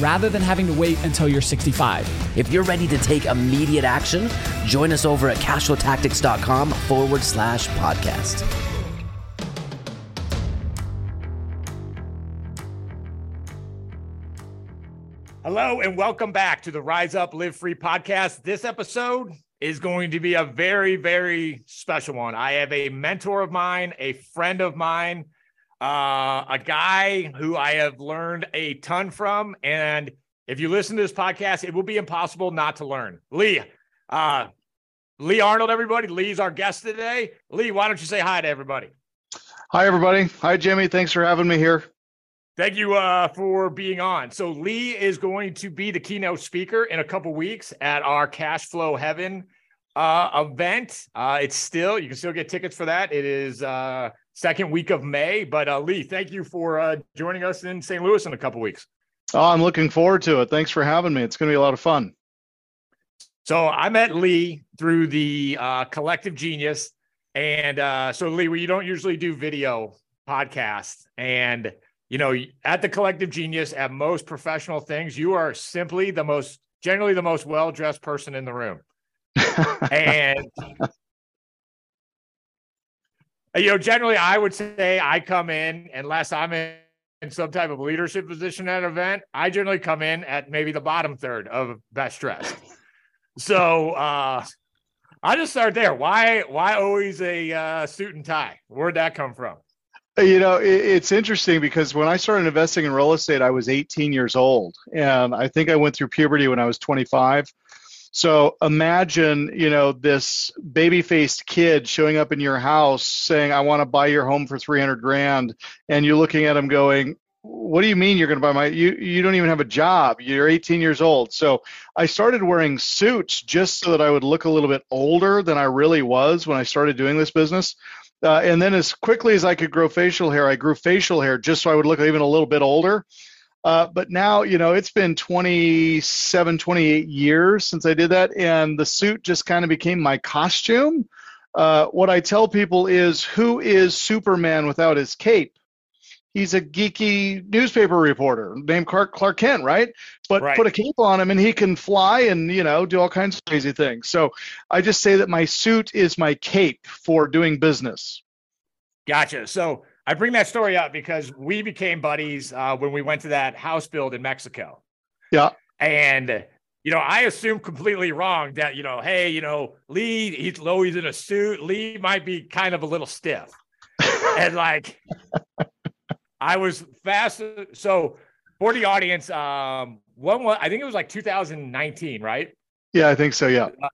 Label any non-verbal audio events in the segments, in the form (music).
rather than having to wait until you're 65. If you're ready to take immediate action, join us over at cashflowtactics.com forward slash podcast. Hello, and welcome back to the Rise Up Live Free podcast. This episode is going to be a very, very special one. I have a mentor of mine, a friend of mine uh, a guy who I have learned a ton from. And if you listen to this podcast, it will be impossible not to learn. Lee, uh, Lee Arnold, everybody. Lee's our guest today. Lee, why don't you say hi to everybody? Hi, everybody. Hi, Jimmy. Thanks for having me here. Thank you uh, for being on. So Lee is going to be the keynote speaker in a couple weeks at our Cash Flow Heaven uh, event. Uh, it's still you can still get tickets for that. It is uh, second week of May. But uh, Lee, thank you for uh, joining us in St. Louis in a couple weeks. Oh, I'm looking forward to it. Thanks for having me. It's going to be a lot of fun. So I met Lee through the uh, Collective Genius, and uh, so Lee, we don't usually do video podcasts, and you know, at the Collective Genius, at most professional things, you are simply the most, generally the most well dressed person in the room. (laughs) and you know, generally I would say I come in unless I'm in, in some type of leadership position at an event. I generally come in at maybe the bottom third of best dressed. so uh I just start there. Why why always a uh, suit and tie? Where'd that come from? You know, it's interesting because when I started investing in real estate, I was 18 years old, and I think I went through puberty when I was 25. So imagine, you know, this baby-faced kid showing up in your house saying, "I want to buy your home for 300 grand," and you're looking at him going, "What do you mean you're going to buy my? You you don't even have a job. You're 18 years old." So I started wearing suits just so that I would look a little bit older than I really was when I started doing this business. Uh, and then as quickly as I could grow facial hair, I grew facial hair just so I would look even a little bit older. Uh, but now, you know, it's been 27, 28 years since I did that, and the suit just kind of became my costume. Uh, what I tell people is, who is Superman without his cape? He's a geeky newspaper reporter named Clark, Clark Kent, right? But right. put a cape on him and he can fly and, you know, do all kinds of crazy things. So I just say that my suit is my cape for doing business. Gotcha. So I bring that story up because we became buddies uh, when we went to that house build in Mexico. Yeah. And, you know, I assumed completely wrong that, you know, hey, you know, Lee, he's low, he's in a suit. Lee might be kind of a little stiff. (laughs) and like, I was fast. So for the audience, um, one was, I think it was like 2019, right? Yeah, I think so. Yeah. Uh,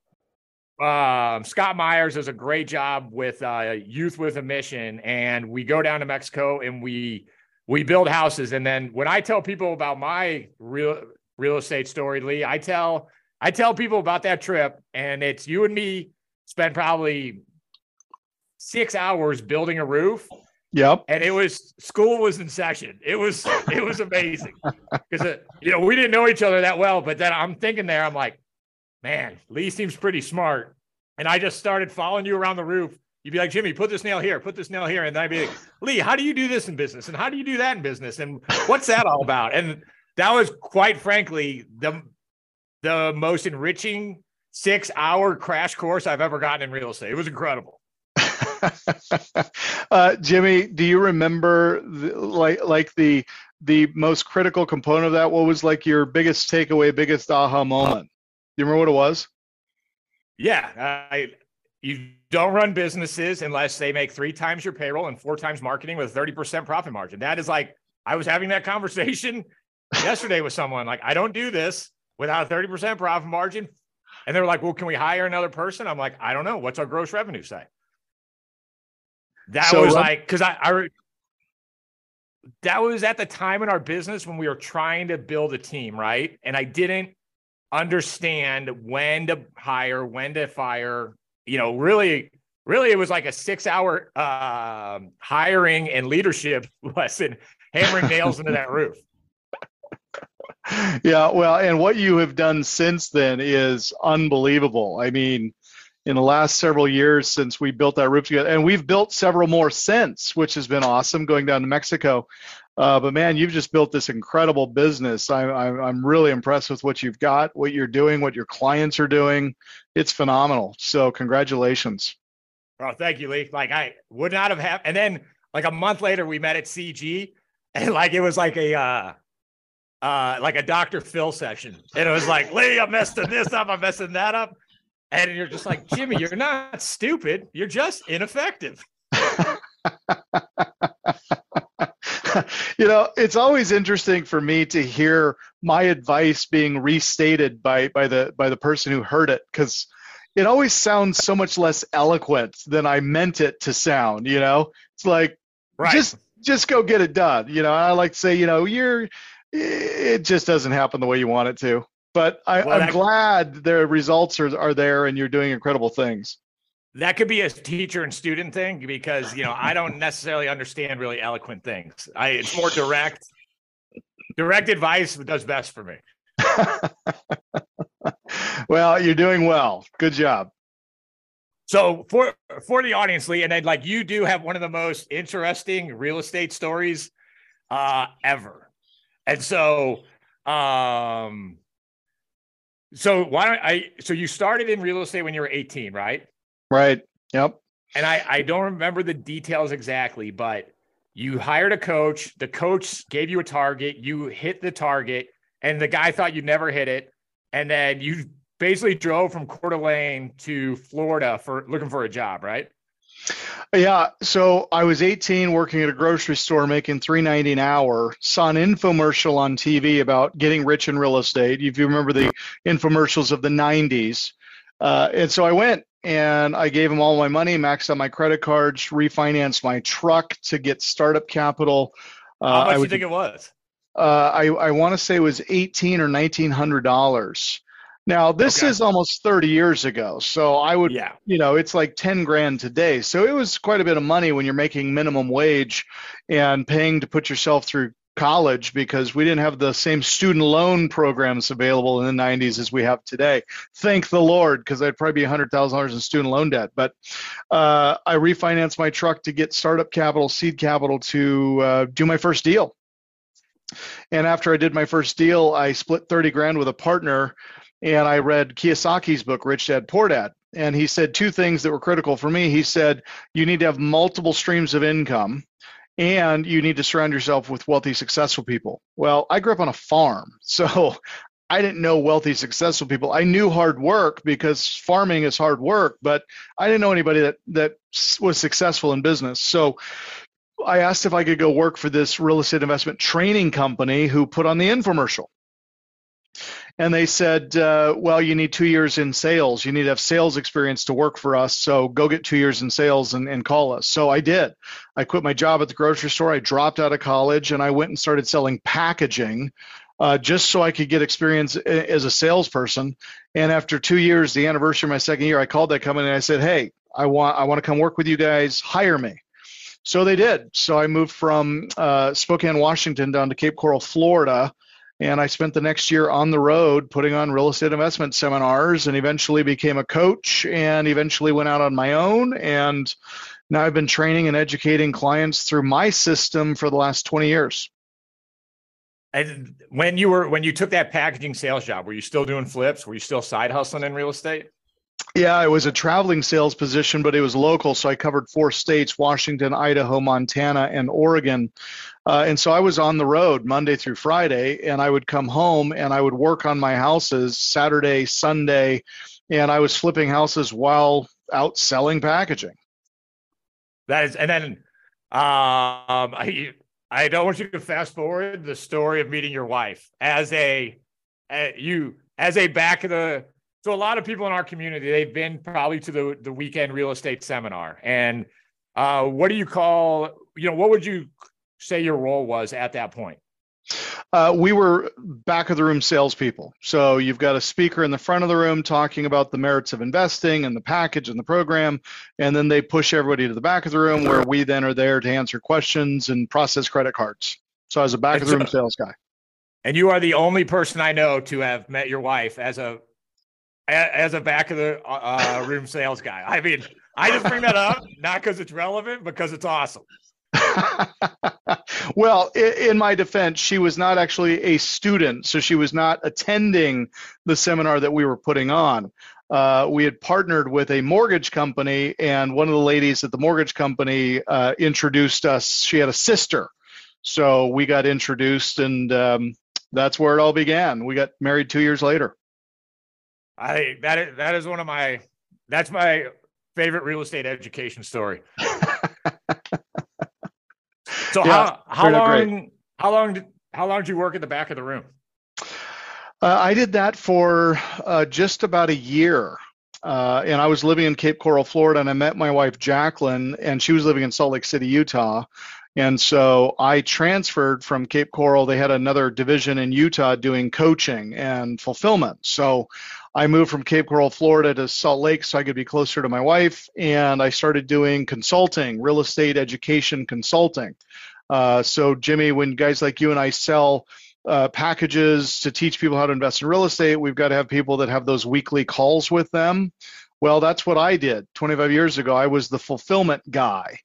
um, Scott Myers does a great job with uh, Youth with a Mission, and we go down to Mexico and we we build houses. And then when I tell people about my real real estate story, Lee, I tell I tell people about that trip, and it's you and me spent probably six hours building a roof. Yep. And it was school was in session. It was it was amazing (laughs) because uh, you know we didn't know each other that well, but then I'm thinking there, I'm like, man, Lee seems pretty smart. And I just started following you around the roof. You'd be like, Jimmy, put this nail here, put this nail here. And I'd be like, Lee, how do you do this in business? And how do you do that in business? And what's that all about? And that was quite frankly the the most enriching six hour crash course I've ever gotten in real estate. It was incredible. (laughs) uh, Jimmy, do you remember the, like like the the most critical component of that? What was like your biggest takeaway, biggest aha moment? You remember what it was? Yeah, I, you don't run businesses unless they make three times your payroll and four times marketing with 30% profit margin. That is like, I was having that (laughs) conversation yesterday with someone. Like, I don't do this without a 30% profit margin. And they're like, well, can we hire another person? I'm like, I don't know. What's our gross revenue say? That so, was like, because I, I, that was at the time in our business when we were trying to build a team, right? And I didn't understand when to hire, when to fire. You know, really, really, it was like a six-hour uh, hiring and leadership (laughs) lesson, hammering nails into that roof. (laughs) Yeah, well, and what you have done since then is unbelievable. I mean, in the last several years since we built that roof together, and we've built several more since, which has been awesome going down to Mexico. Uh, but man, you've just built this incredible business. I, I, I'm really impressed with what you've got, what you're doing, what your clients are doing. It's phenomenal. So congratulations. Oh, thank you, Lee. Like I would not have had, and then like a month later, we met at CG, (laughs) and like it was like a uh, uh, like a Dr. Phil session, and it was like (laughs) Lee, I'm messing this up, I'm messing that up, and you're just like Jimmy, you're not stupid, you're just ineffective. (laughs) (laughs) you know, it's always interesting for me to hear my advice being restated by by the by the person who heard it because it always sounds so much less eloquent than I meant it to sound, you know? It's like right. just just go get it done. You know, I like to say, you know, you're it just doesn't happen the way you want it to. But I, well, am glad the results are, are there and you're doing incredible things that could be a teacher and student thing because you know I don't necessarily understand really eloquent things. I it's more direct. direct advice does best for me. (laughs) well, you're doing well. Good job. So for for the audience, Lee, and then like you do have one of the most interesting real estate stories uh ever. And so um so why don't I so you started in real estate when you were 18, right? Right. Yep. And I, I don't remember the details exactly, but you hired a coach. The coach gave you a target. You hit the target, and the guy thought you'd never hit it. And then you basically drove from Coeur d'Alene to Florida for looking for a job, right? Yeah. So I was 18, working at a grocery store, making 3.90 an hour. Saw an infomercial on TV about getting rich in real estate. If you remember the infomercials of the 90s, uh, and so I went and I gave him all my money, maxed out my credit cards, refinanced my truck to get startup capital. Uh, How much do you think it was? Uh, I I want to say it was eighteen or nineteen hundred dollars. Now this okay. is almost thirty years ago, so I would, yeah. you know, it's like ten grand today. So it was quite a bit of money when you're making minimum wage and paying to put yourself through college because we didn't have the same student loan programs available in the 90s as we have today. Thank the Lord, because I'd probably be $100,000 in student loan debt. But uh, I refinanced my truck to get startup capital, seed capital to uh, do my first deal. And after I did my first deal, I split 30 grand with a partner and I read Kiyosaki's book, Rich Dad Poor Dad. And he said two things that were critical for me. He said, you need to have multiple streams of income and you need to surround yourself with wealthy, successful people. Well, I grew up on a farm, (laughs) so I didn't know wealthy, successful people. I knew hard work because farming is hard work, but I didn't know anybody that that was successful in business. So I asked if I could go work for this real estate investment training company who put on the infomercial and they said, uh, "Well, you need two years in sales. You need to have sales experience to work for us. So go get two years in sales and, and call us." So I did. I quit my job at the grocery store. I dropped out of college and I went and started selling packaging. Uh, just so I could get experience as a salesperson. And after two years, the anniversary of my second year, I called that company and I said, "Hey, I want I want to come work with you guys. Hire me." So they did. So I moved from uh, Spokane, Washington, down to Cape Coral, Florida, and I spent the next year on the road putting on real estate investment seminars and eventually became a coach and eventually went out on my own. And now I've been training and educating clients through my system for the last 20 years. And when you were when you took that packaging sales job, were you still doing flips? Were you still side hustling in real estate? Yeah, it was a traveling sales position, but it was local. So I covered four states Washington, Idaho, Montana, and Oregon. Uh, and so I was on the road Monday through Friday, and I would come home and I would work on my houses Saturday, Sunday, and I was flipping houses while out selling packaging. That is, and then um, I, I don't want you to fast forward the story of meeting your wife as a, a you as a back of the so a lot of people in our community, they've been probably to the, the weekend real estate seminar. And uh, what do you call, you know, what would you say your role was at that point? Uh, we were back of the room salespeople. So you've got a speaker in the front of the room talking about the merits of investing and the package and the program, and then they push everybody to the back of the room where we then are there to answer questions and process credit cards. So I was a back of the room sales guy. And you are the only person I know to have met your wife as a as a back of the uh, uh room sales guy. I mean, I just bring that up not because it's relevant, because it's awesome. (laughs) well, in my defense, she was not actually a student, so she was not attending the seminar that we were putting on. Uh, we had partnered with a mortgage company, and one of the ladies at the mortgage company uh, introduced us. She had a sister, so we got introduced, and um, that's where it all began. We got married two years later. I that is, that is one of my that's my favorite real estate education story. (laughs) so yeah, how how long how long did how long did you work at the back of the room? Uh, I did that for uh, just about a year. Uh, and I was living in Cape Coral, Florida, and I met my wife Jacqueline, and she was living in Salt Lake City, Utah. And so I transferred from Cape Coral. They had another division in Utah doing coaching and fulfillment. So I moved from Cape Coral, Florida to Salt Lake so I could be closer to my wife. And I started doing consulting, real estate education consulting. Uh, so, Jimmy, when guys like you and I sell uh, packages to teach people how to invest in real estate, we've got to have people that have those weekly calls with them. Well, that's what I did 25 years ago. I was the fulfillment guy.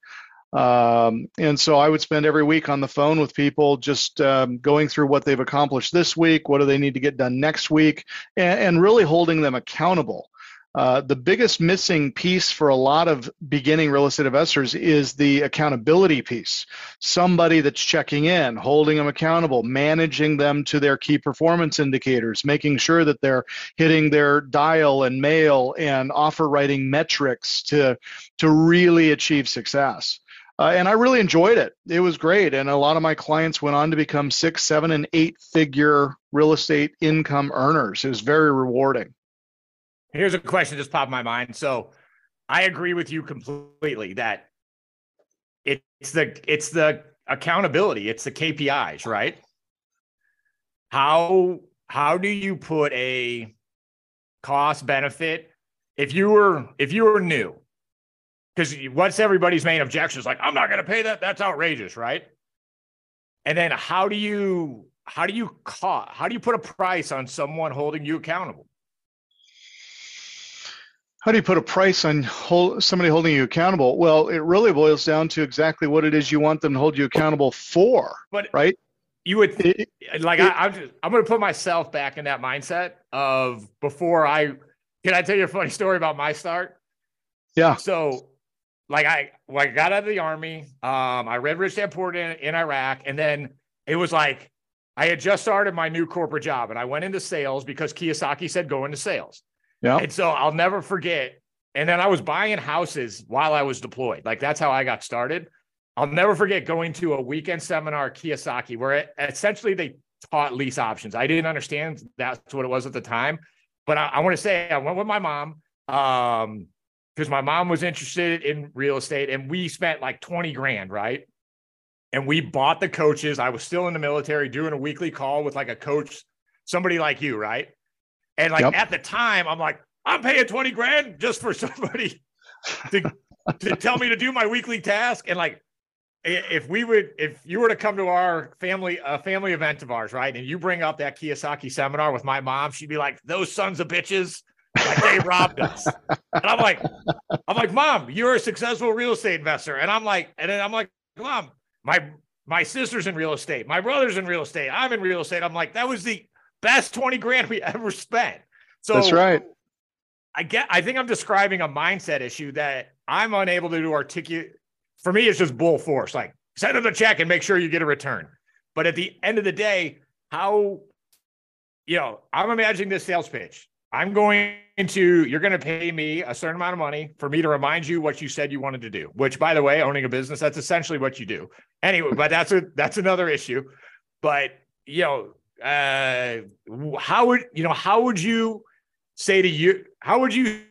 Um, and so I would spend every week on the phone with people, just um, going through what they've accomplished this week, what do they need to get done next week, and, and really holding them accountable. Uh, the biggest missing piece for a lot of beginning real estate investors is the accountability piece. Somebody that's checking in, holding them accountable, managing them to their key performance indicators, making sure that they're hitting their dial and mail and offer writing metrics to, to really achieve success. Uh, and I really enjoyed it. It was great. And a lot of my clients went on to become six, seven, and eight figure real estate income earners. It was very rewarding. Here's a question just popped my mind. So I agree with you completely that it's the it's the accountability, it's the KPIs, right? How how do you put a cost benefit if you were if you were new because what's everybody's main objection is like i'm not going to pay that. That's outrageous right? And then how do you how do you call how do you put a price on someone holding you accountable? How do you put a price on hold, somebody holding you accountable? Well it really boils down to exactly what it is you want them to hold you accountable for but right? you would it, like it, I, i'm just i'm going to put myself back in that mindset of before i can i tell you a funny story about my start? Yeah. So like I, like I got out of the army. Um, I read Rich Dad Poor in, in Iraq, and then it was like I had just started my new corporate job, and I went into sales because Kiyosaki said go into sales. Yeah. And so I'll never forget. And then I was buying houses while I was deployed. Like that's how I got started. I'll never forget going to a weekend seminar Kiyosaki where it, essentially they taught lease options. I didn't understand that's what it was at the time, but I, I want to say I went with my mom. Um, because my mom was interested in real estate and we spent like 20 grand, right? And we bought the coaches. I was still in the military doing a weekly call with like a coach, somebody like you, right? And like yep. at the time, I'm like, I'm paying 20 grand just for (laughs) somebody to, to tell me to do my weekly task. And like, if we would, if you were to come to our family, a family event of ours, right? And you bring up that Kiyosaki seminar with my mom, she'd be like, those sons of bitches like they robbed us. And I'm like, I'm like, mom, you're a successful real estate investor. And I'm like, and then I'm like, mom, my my sister's in real estate, my brother's in real estate, I'm in real estate. I'm like, that was the best 20 grand we ever spent. So that's right. I get I think I'm describing a mindset issue that I'm unable to articulate. For me, it's just bull force. Like send them the check and make sure you get a return. But at the end of the day, how you know, I'm imagining this sales pitch. I'm going to, you're going to pay me a certain amount of money for me to remind you what you said you wanted to do, which by the way, owning a business, that's essentially what you do. Anyway, but that's a, that's another issue. But, you know, uh, how would, you know, how would you say to you, how would you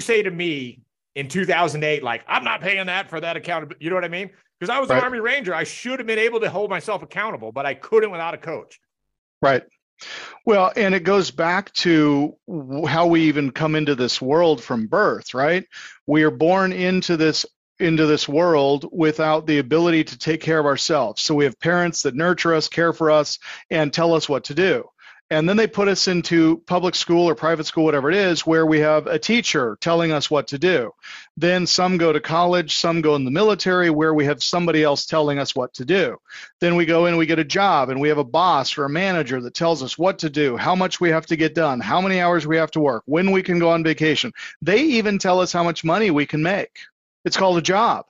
say to me in 2008, like, I'm not paying that for that account? You know what I mean? because I was right. an Army Ranger. I should have been able to hold myself accountable, but I couldn't without a coach. Right. Well, and it goes back to how we even come into this world from birth, right? We are born into this into this world without the ability to take care of ourselves. So we have parents that nurture us, care for us, and tell us what to do. And then they put us into public school or private school, whatever it is, where we have a teacher telling us what to do. Then some go to college, some go in the military, where we have somebody else telling us what to do. Then we go in, we get a job, and we have a boss or a manager that tells us what to do, how much we have to get done, how many hours we have to work, when we can go on vacation. They even tell us how much money we can make. It's called a job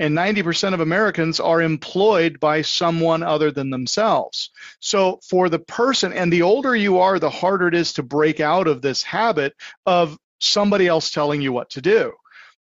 and 90% of Americans are employed by someone other than themselves. So, for the person, and the older you are, the harder it is to break out of this habit of somebody else telling you what to do.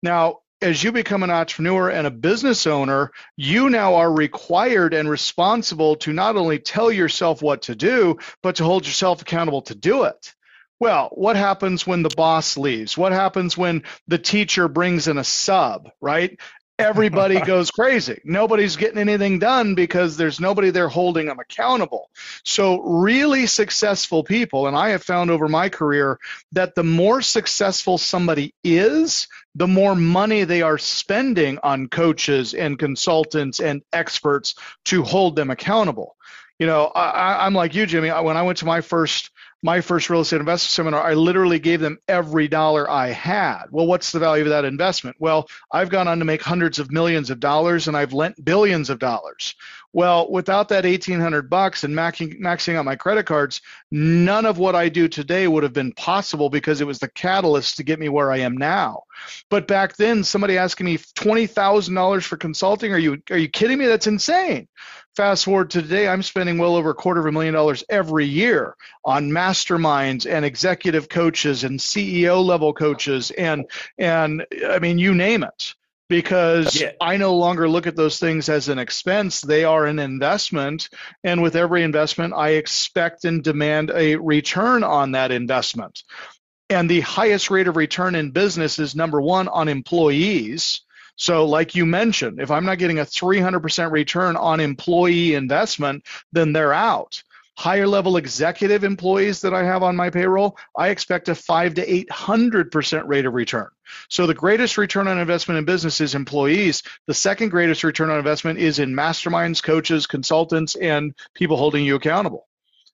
Now, as you become an entrepreneur and a business owner, you now are required and responsible to not only tell yourself what to do, but to hold yourself accountable to do it. Well, what happens when the boss leaves? What happens when the teacher brings in a sub, right? Everybody (laughs) goes crazy. Nobody's getting anything done because there's nobody there holding them accountable. So, really successful people, and I have found over my career that the more successful somebody is, the more money they are spending on coaches and consultants and experts to hold them accountable. You know, I, am like you, Jimmy. When I went to my first my first real estate investor seminar, I literally gave them every dollar I had. Well, what's the value of that investment? Well, I've gone on to make hundreds of millions of dollars and I've lent billions of dollars. Well, without that 1800 bucks and maxing, maxing out my credit cards, none of what I do today would have been possible because it was the catalyst to get me where I am now. But back then, somebody asking me $20,000 for consulting, are you are you kidding me? That's insane. Fast forward to today, I'm spending well over a quarter of a million dollars every year on masterminds and executive coaches and CEO level coaches and and I mean you name it because yeah. I no longer look at those things as an expense. They are an investment. And with every investment, I expect and demand a return on that investment. And the highest rate of return in business is number one on employees. So, like you mentioned, if I'm not getting a 300% return on employee investment, then they're out higher level executive employees that I have on my payroll, I expect a five to 800% rate of return. So the greatest return on investment in business is employees. The second greatest return on investment is in masterminds, coaches, consultants, and people holding you accountable.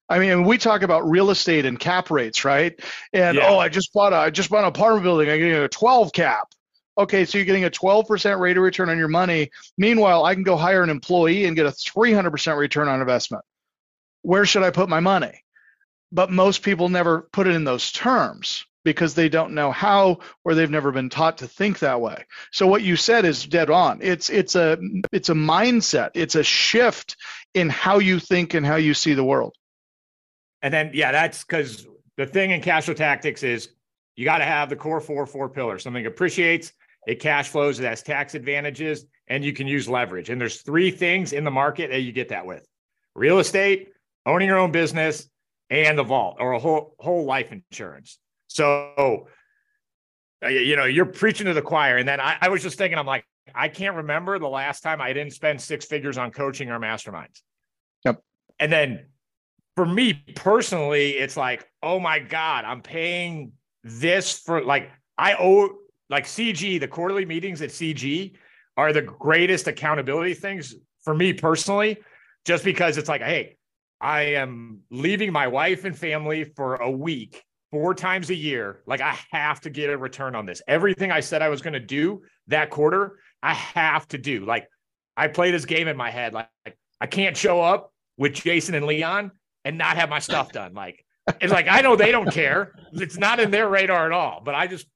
I mean, we talk about real estate and cap rates, right? And yeah. oh, I just bought a I just bought an apartment building. I'm getting a 12 cap. Okay, so you're getting a 12% rate of return on your money. Meanwhile, I can go hire an employee and get a 300% return on investment where should I put my money? But most people never put it in those terms because they don't know how or they've never been taught to think that way. So what you said is dead on. It's it's a it's a mindset. It's a shift in how you think and how you see the world. And then yeah, that's cuz the thing in cash flow tactics is you got to have the core four four pillars. Something appreciates, it cash flows, it has tax advantages, and you can use leverage. And there's three things in the market that you get that with. Real estate, owning your own business, and the vault or a whole whole life insurance. So, uh, you know, you're preaching to the choir. And then I, I was just thinking, I'm like, I can't remember the last time I didn't spend six figures on coaching or masterminds. Yep. And then for me personally, it's like, oh my God, I'm paying this for like I owe like CG, the quarterly meetings at CG are the greatest accountability things for me personally, just because it's like, hey, I am leaving my wife and family for a week, four times a year. Like I have to get a return on this. Everything I said I was going to do that quarter, I have to do. Like I play this game in my head. Like I can't show up with Jason and Leon and not have my stuff done. Like it's like I know they don't care. It's not in their radar at all. But I just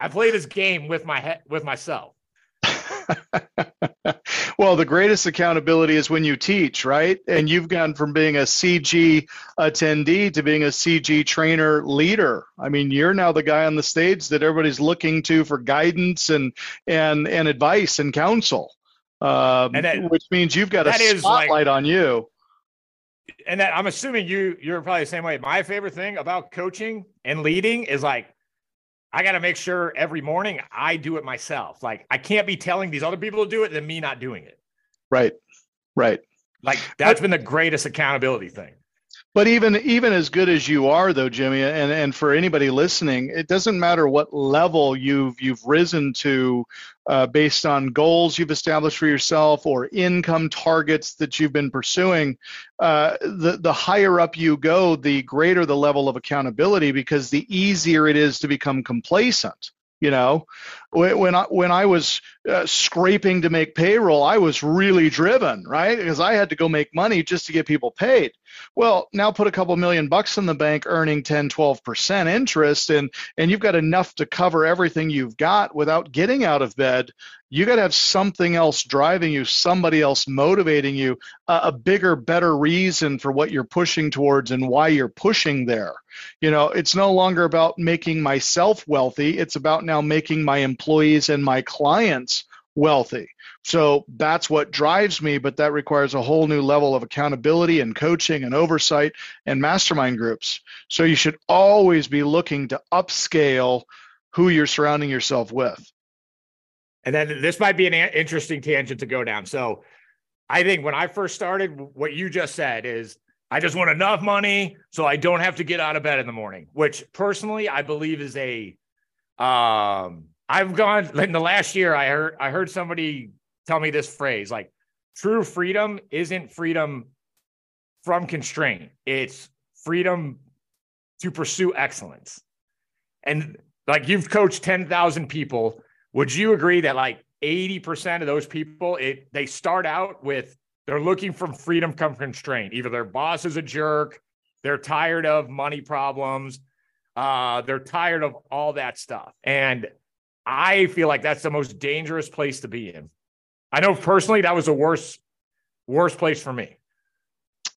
I play this game with my head with myself. (laughs) well, the greatest accountability is when you teach, right? And you've gone from being a CG attendee to being a CG trainer leader. I mean, you're now the guy on the stage that everybody's looking to for guidance and and and advice and counsel. Um, and that, which means you've got a spotlight like, on you. And that I'm assuming you you're probably the same way. My favorite thing about coaching and leading is like I got to make sure every morning I do it myself. Like I can't be telling these other people to do it and me not doing it. Right. Right. Like that's been the greatest accountability thing. But even even as good as you are, though, Jimmy, and and for anybody listening, it doesn't matter what level you've you've risen to, uh, based on goals you've established for yourself or income targets that you've been pursuing. Uh, the the higher up you go, the greater the level of accountability, because the easier it is to become complacent. You know, when I when I was uh, scraping to make payroll, I was really driven, right? Because I had to go make money just to get people paid. Well, now put a couple million bucks in the bank earning 10, 12% interest and and you've got enough to cover everything you've got without getting out of bed. You got to have something else driving you, somebody else motivating you, uh, a bigger, better reason for what you're pushing towards and why you're pushing there. You know, it's no longer about making myself wealthy, it's about now making my employees and my clients wealthy. So that's what drives me, but that requires a whole new level of accountability and coaching and oversight and mastermind groups. So you should always be looking to upscale who you're surrounding yourself with. And then this might be an interesting tangent to go down. So I think when I first started, what you just said is I just want enough money so I don't have to get out of bed in the morning, which personally I believe is a um I've gone in the last year I heard I heard somebody tell me this phrase like true freedom isn't freedom from constraint. It's freedom to pursue excellence. And like you've coached 10,000 people. Would you agree that like 80% of those people it they start out with they're looking for freedom from constraint. Either their boss is a jerk they're tired of money problems uh, they're tired of all that stuff. And i feel like that's the most dangerous place to be in I know personally that was the worst worst place for me.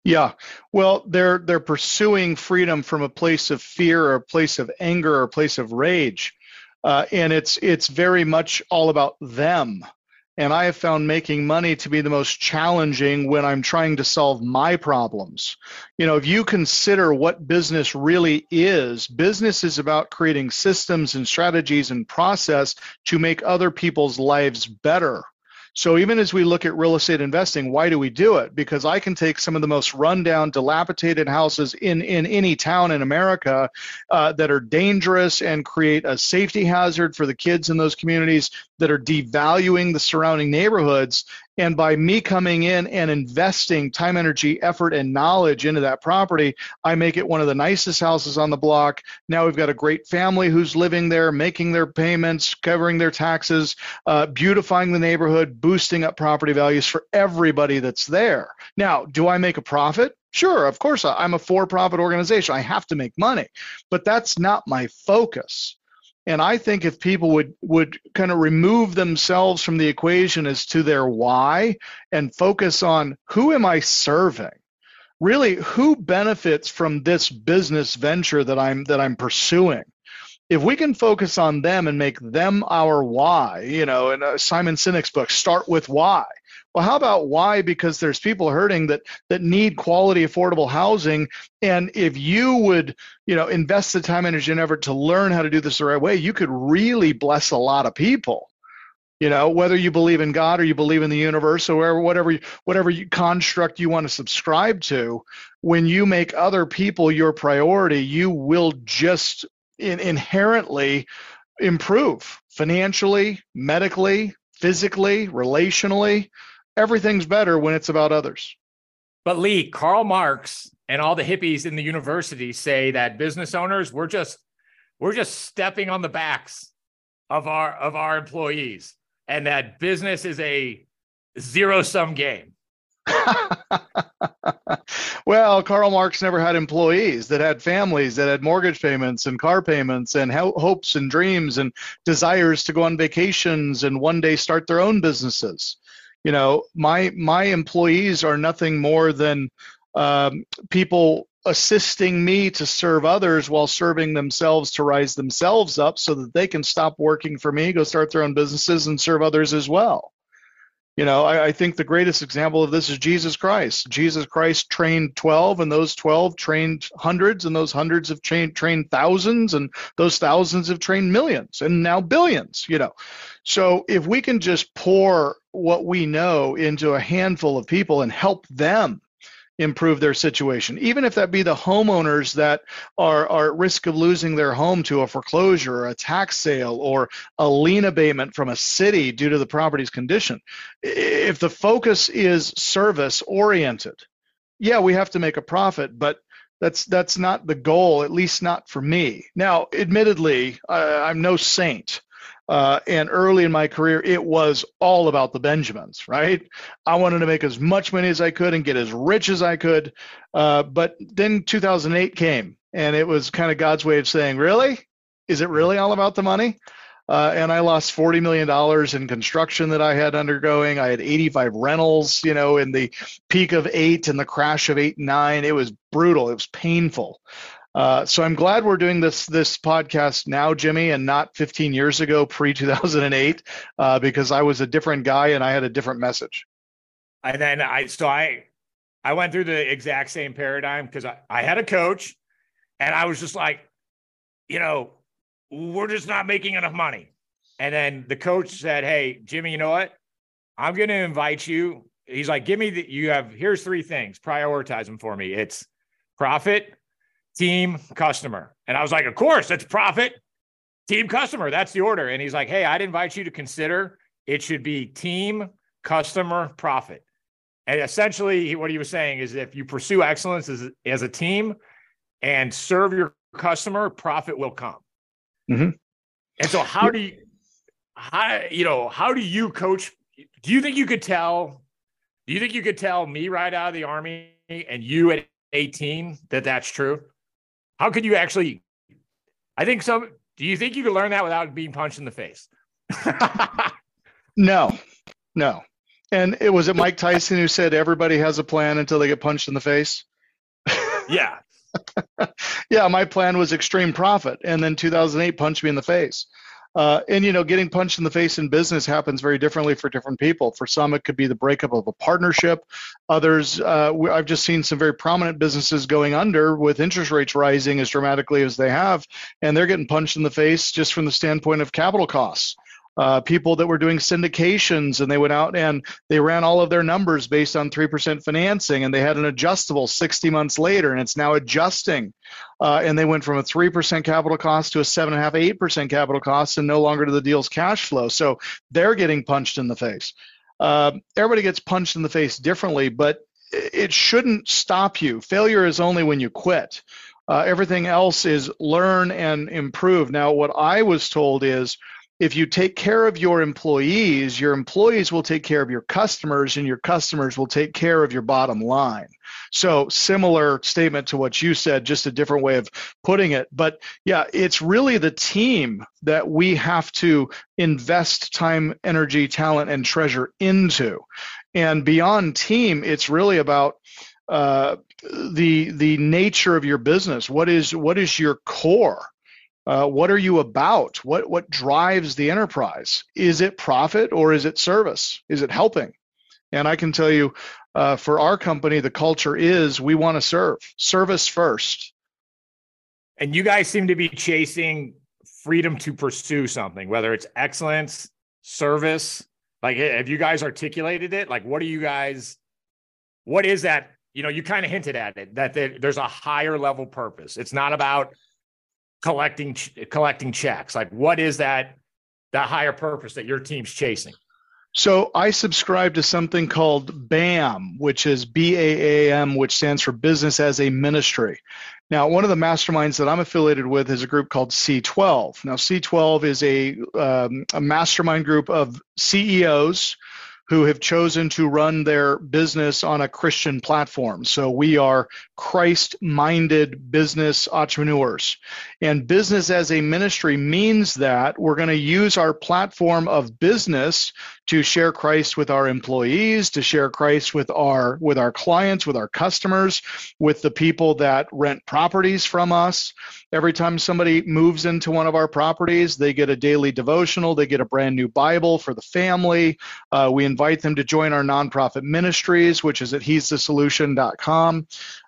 Yeah. Well, they're they're pursuing freedom from a place of fear or a place of anger or a place of rage. Uh, and it's it's very much all about them. And I have found making money to be the most challenging when I'm trying to solve my problems. You know, if you consider what business really is, business is about creating systems and strategies and process to make other people's lives better. So even as we look at real estate investing, why do we do it? Because I can take some of the most rundown, dilapidated houses in, in any town in America uh, that are dangerous and create a safety hazard for the kids in those communities that are devaluing the surrounding neighborhoods and by me coming in and investing time, energy, effort, and knowledge into that property, I make it one of the nicest houses on the block. Now we've got a great family who's living there, making their payments, covering their taxes, uh, beautifying the neighborhood, boosting up property values for everybody that's there. Now, do I make a profit? Sure, of course, I'm a for profit organization. I have to make money, but that's not my focus. And I think if people would would kind of remove themselves from the equation as to their why and focus on who am I serving? Really, who benefits from this business venture that I'm that I'm pursuing? If we can focus on them and make them our why, you know, in Simon Sinek's book, start with why well, how about why? Because there's people hurting that that need quality, affordable housing, and if you would, you know, invest the time, energy, and effort to learn how to do this the right way, you could really bless a lot of people. You know, whether you believe in God or you believe in the universe or whatever, whatever, whatever construct you want to subscribe to, when you make other people your priority, you will just in, inherently improve financially, medically, physically, relationally everything's better when it's about others. But Lee, Karl Marx and all the hippies in the university say that business owners we're just we're just stepping on the backs of our of our employees and that business is a zero sum game. (laughs) well, Karl Marx never had employees that had families that had mortgage payments and car payments and hopes and dreams and desires to go on vacations and one day start their own businesses you know my my employees are nothing more than um, people assisting me to serve others while serving themselves to rise themselves up so that they can stop working for me go start their own businesses and serve others as well You know, I, I, think the greatest example of this is Jesus Christ. Jesus Christ trained 12, and those 12 trained hundreds, and those hundreds have trained, trained thousands, and those thousands have trained millions, and now billions, you know. So if we can just pour what we know into a handful of people and help them improve their situation, even if that be the homeowners that are, are at risk of losing their home to a foreclosure or a tax sale or a lien abatement from a city due to the property's condition. If the focus is service oriented, yeah, we have to make a profit, but that's that's not the goal, at least not for me. Now, admittedly, I'm no saint. Uh, and early in my career, it was all about the Benjamins, right? I wanted to make as much money as I could and get as rich as I could. Uh, but then 2008 came, and it was kind of God's way of saying, Really? Is it really all about the money? Uh, and I lost $40 million in construction that I had undergoing. I had 85 rentals, you know, in the peak of eight and the crash of eight and nine. It was brutal. It was painful. Uh, so I'm glad we're doing this this podcast now, Jimmy, and not 15 years ago, pre 2008, uh, because I was a different guy and I had a different message. And then I so I I went through the exact same paradigm because I, I had a coach, and I was just like, you know, we're just not making enough money. And then the coach said, "Hey, Jimmy, you know what? I'm going to invite you." He's like, "Give me the you have here's three things. Prioritize them for me. It's profit." Team, customer. And I was like, of course, it's profit, team, customer. That's the order. And he's like, hey, I'd invite you to consider it should be team, customer, profit. And essentially, what he was saying is if you pursue excellence as, as a team and serve your customer, profit will come. Mm-hmm. And so, how do you, how, you know, how do you coach? Do you think you could tell, do you think you could tell me right out of the army and you at 18 that that's true? How could you actually? I think some. Do you think you could learn that without being punched in the face? no, no. And it was it Mike Tyson who said everybody has a plan until they get punched in the face. yeah. (laughs) yeah, my plan was extreme profit, and then 2008 punched me in the face. Uh, and you know, getting punched in the face in business happens very differently for different people. For some, it could be the breakup of a partnership. Others, uh, I've just seen some very prominent businesses going under with interest rates rising as dramatically as they have, and they're getting punched in the face just from the standpoint of capital costs uh, people that were doing syndications and they went out and they ran all of their numbers based on 3% financing and they had an adjustable 60 months later and it's now adjusting. Uh, and they went from a 3% capital cost to a 7.5%, 8% capital cost and no longer to the deal's cash flow. So they're getting punched in the face. Uh, everybody gets punched in the face differently, but it shouldn't stop you. Failure is only when you quit. Uh, everything else is learn and improve. Now, what I was told is if you take care of your employees, your employees will take care of your customers, and your customers will take care of your bottom line. So, similar statement to what you said, just a different way of putting it. But yeah, it's really the team that we have to invest time, energy, talent, and treasure into. And beyond team, it's really about uh, the the nature of your business. What is what is your core? Uh, what are you about? What what drives the enterprise? Is it profit or is it service? Is it helping? And I can tell you, uh, for our company, the culture is we want to serve, service first. And you guys seem to be chasing freedom to pursue something, whether it's excellence, service. Like, have you guys articulated it? Like, what are you guys? What is that? You know, you kind of hinted at it that there's a higher level purpose. It's not about collecting collecting checks? Like, what is that that higher purpose that your team's chasing? So I subscribe to something called BAM, which is B A A M, which stands for Business as a Ministry. Now, one of the masterminds that I'm affiliated with is a group called C12. Now, C12 is a, um, a mastermind group of CEOs who have chosen to run their business on a Christian platform. So we are Christ minded business entrepreneurs. And business as a ministry means that we're going to use our platform of business to share Christ with our employees, to share Christ with our with our clients, with our customers, with the people that rent properties from us. Every time somebody moves into one of our properties, they get a daily devotional, they get a brand new Bible for the family. Uh, we invite them to join our nonprofit ministries, which is at he's the solution.com.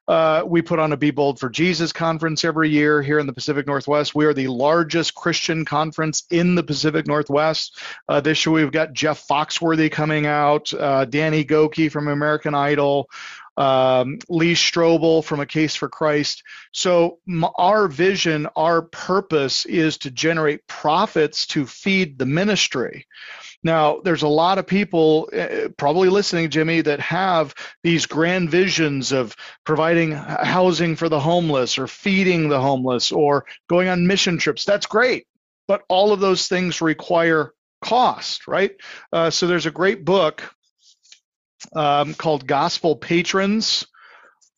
Uh, we put on a Be Bold for Jesus conference every year here in the Pacific Northwest. We are the largest Christian conference in the Pacific Northwest. Uh, this year we've got Jeff Foxworthy coming out, uh, Danny Gokey from American Idol, um, Lee Strobel from A Case for Christ. So, m- our vision, our purpose is to generate profits to feed the ministry. Now, there's a lot of people uh, probably listening, Jimmy, that have these grand visions of providing housing for the homeless or feeding the homeless or going on mission trips. That's great. But all of those things require cost, right? Uh, so, there's a great book um, called Gospel Patrons.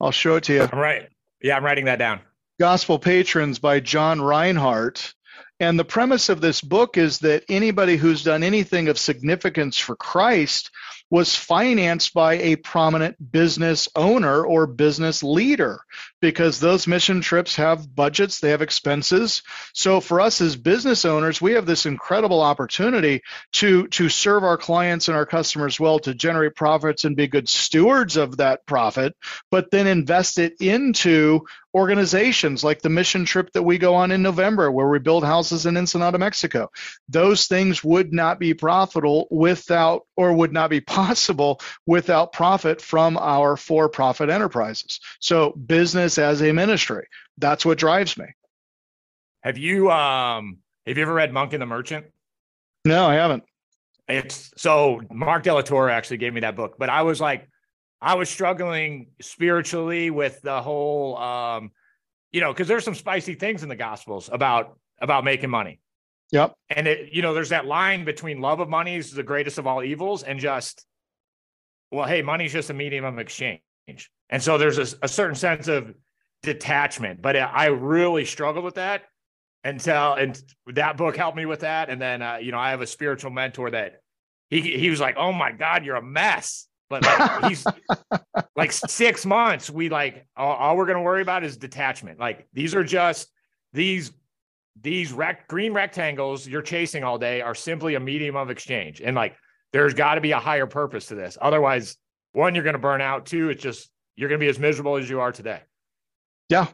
I'll show it to you. I'm right. Yeah, I'm writing that down. Gospel Patrons by John Rinehart. And the premise of this book is that anybody who's done anything of significance for Christ was financed by a prominent business owner or business leader because those mission trips have budgets, they have expenses. So for us as business owners, we have this incredible opportunity to to serve our clients and our customers well, to generate profits and be good stewards of that profit, but then invest it into organizations like the mission trip that we go on in November, where we build houses in Ensenada, Mexico. Those things would not be profitable without, or would not be possible without profit from our for profit enterprises. So, business as a ministry, that's what drives me. Have you, um, have you ever read Monk and the Merchant? No, I haven't. It's so Mark De La Torre actually gave me that book, but I was like, I was struggling spiritually with the whole, um, you know, because there's some spicy things in the Gospels about about making money. Yep. And it, you know, there's that line between love of money is the greatest of all evils, and just, well, hey, money's just a medium of exchange, and so there's a, a certain sense of detachment. But I really struggled with that until, and that book helped me with that. And then, uh, you know, I have a spiritual mentor that he he was like, "Oh my God, you're a mess." But like he's (laughs) like six months, we like all, all we're gonna worry about is detachment. Like these are just these these rec- green rectangles you're chasing all day are simply a medium of exchange. And like there's got to be a higher purpose to this. Otherwise, one, you're gonna burn out. Two, it's just you're gonna be as miserable as you are today. Yeah.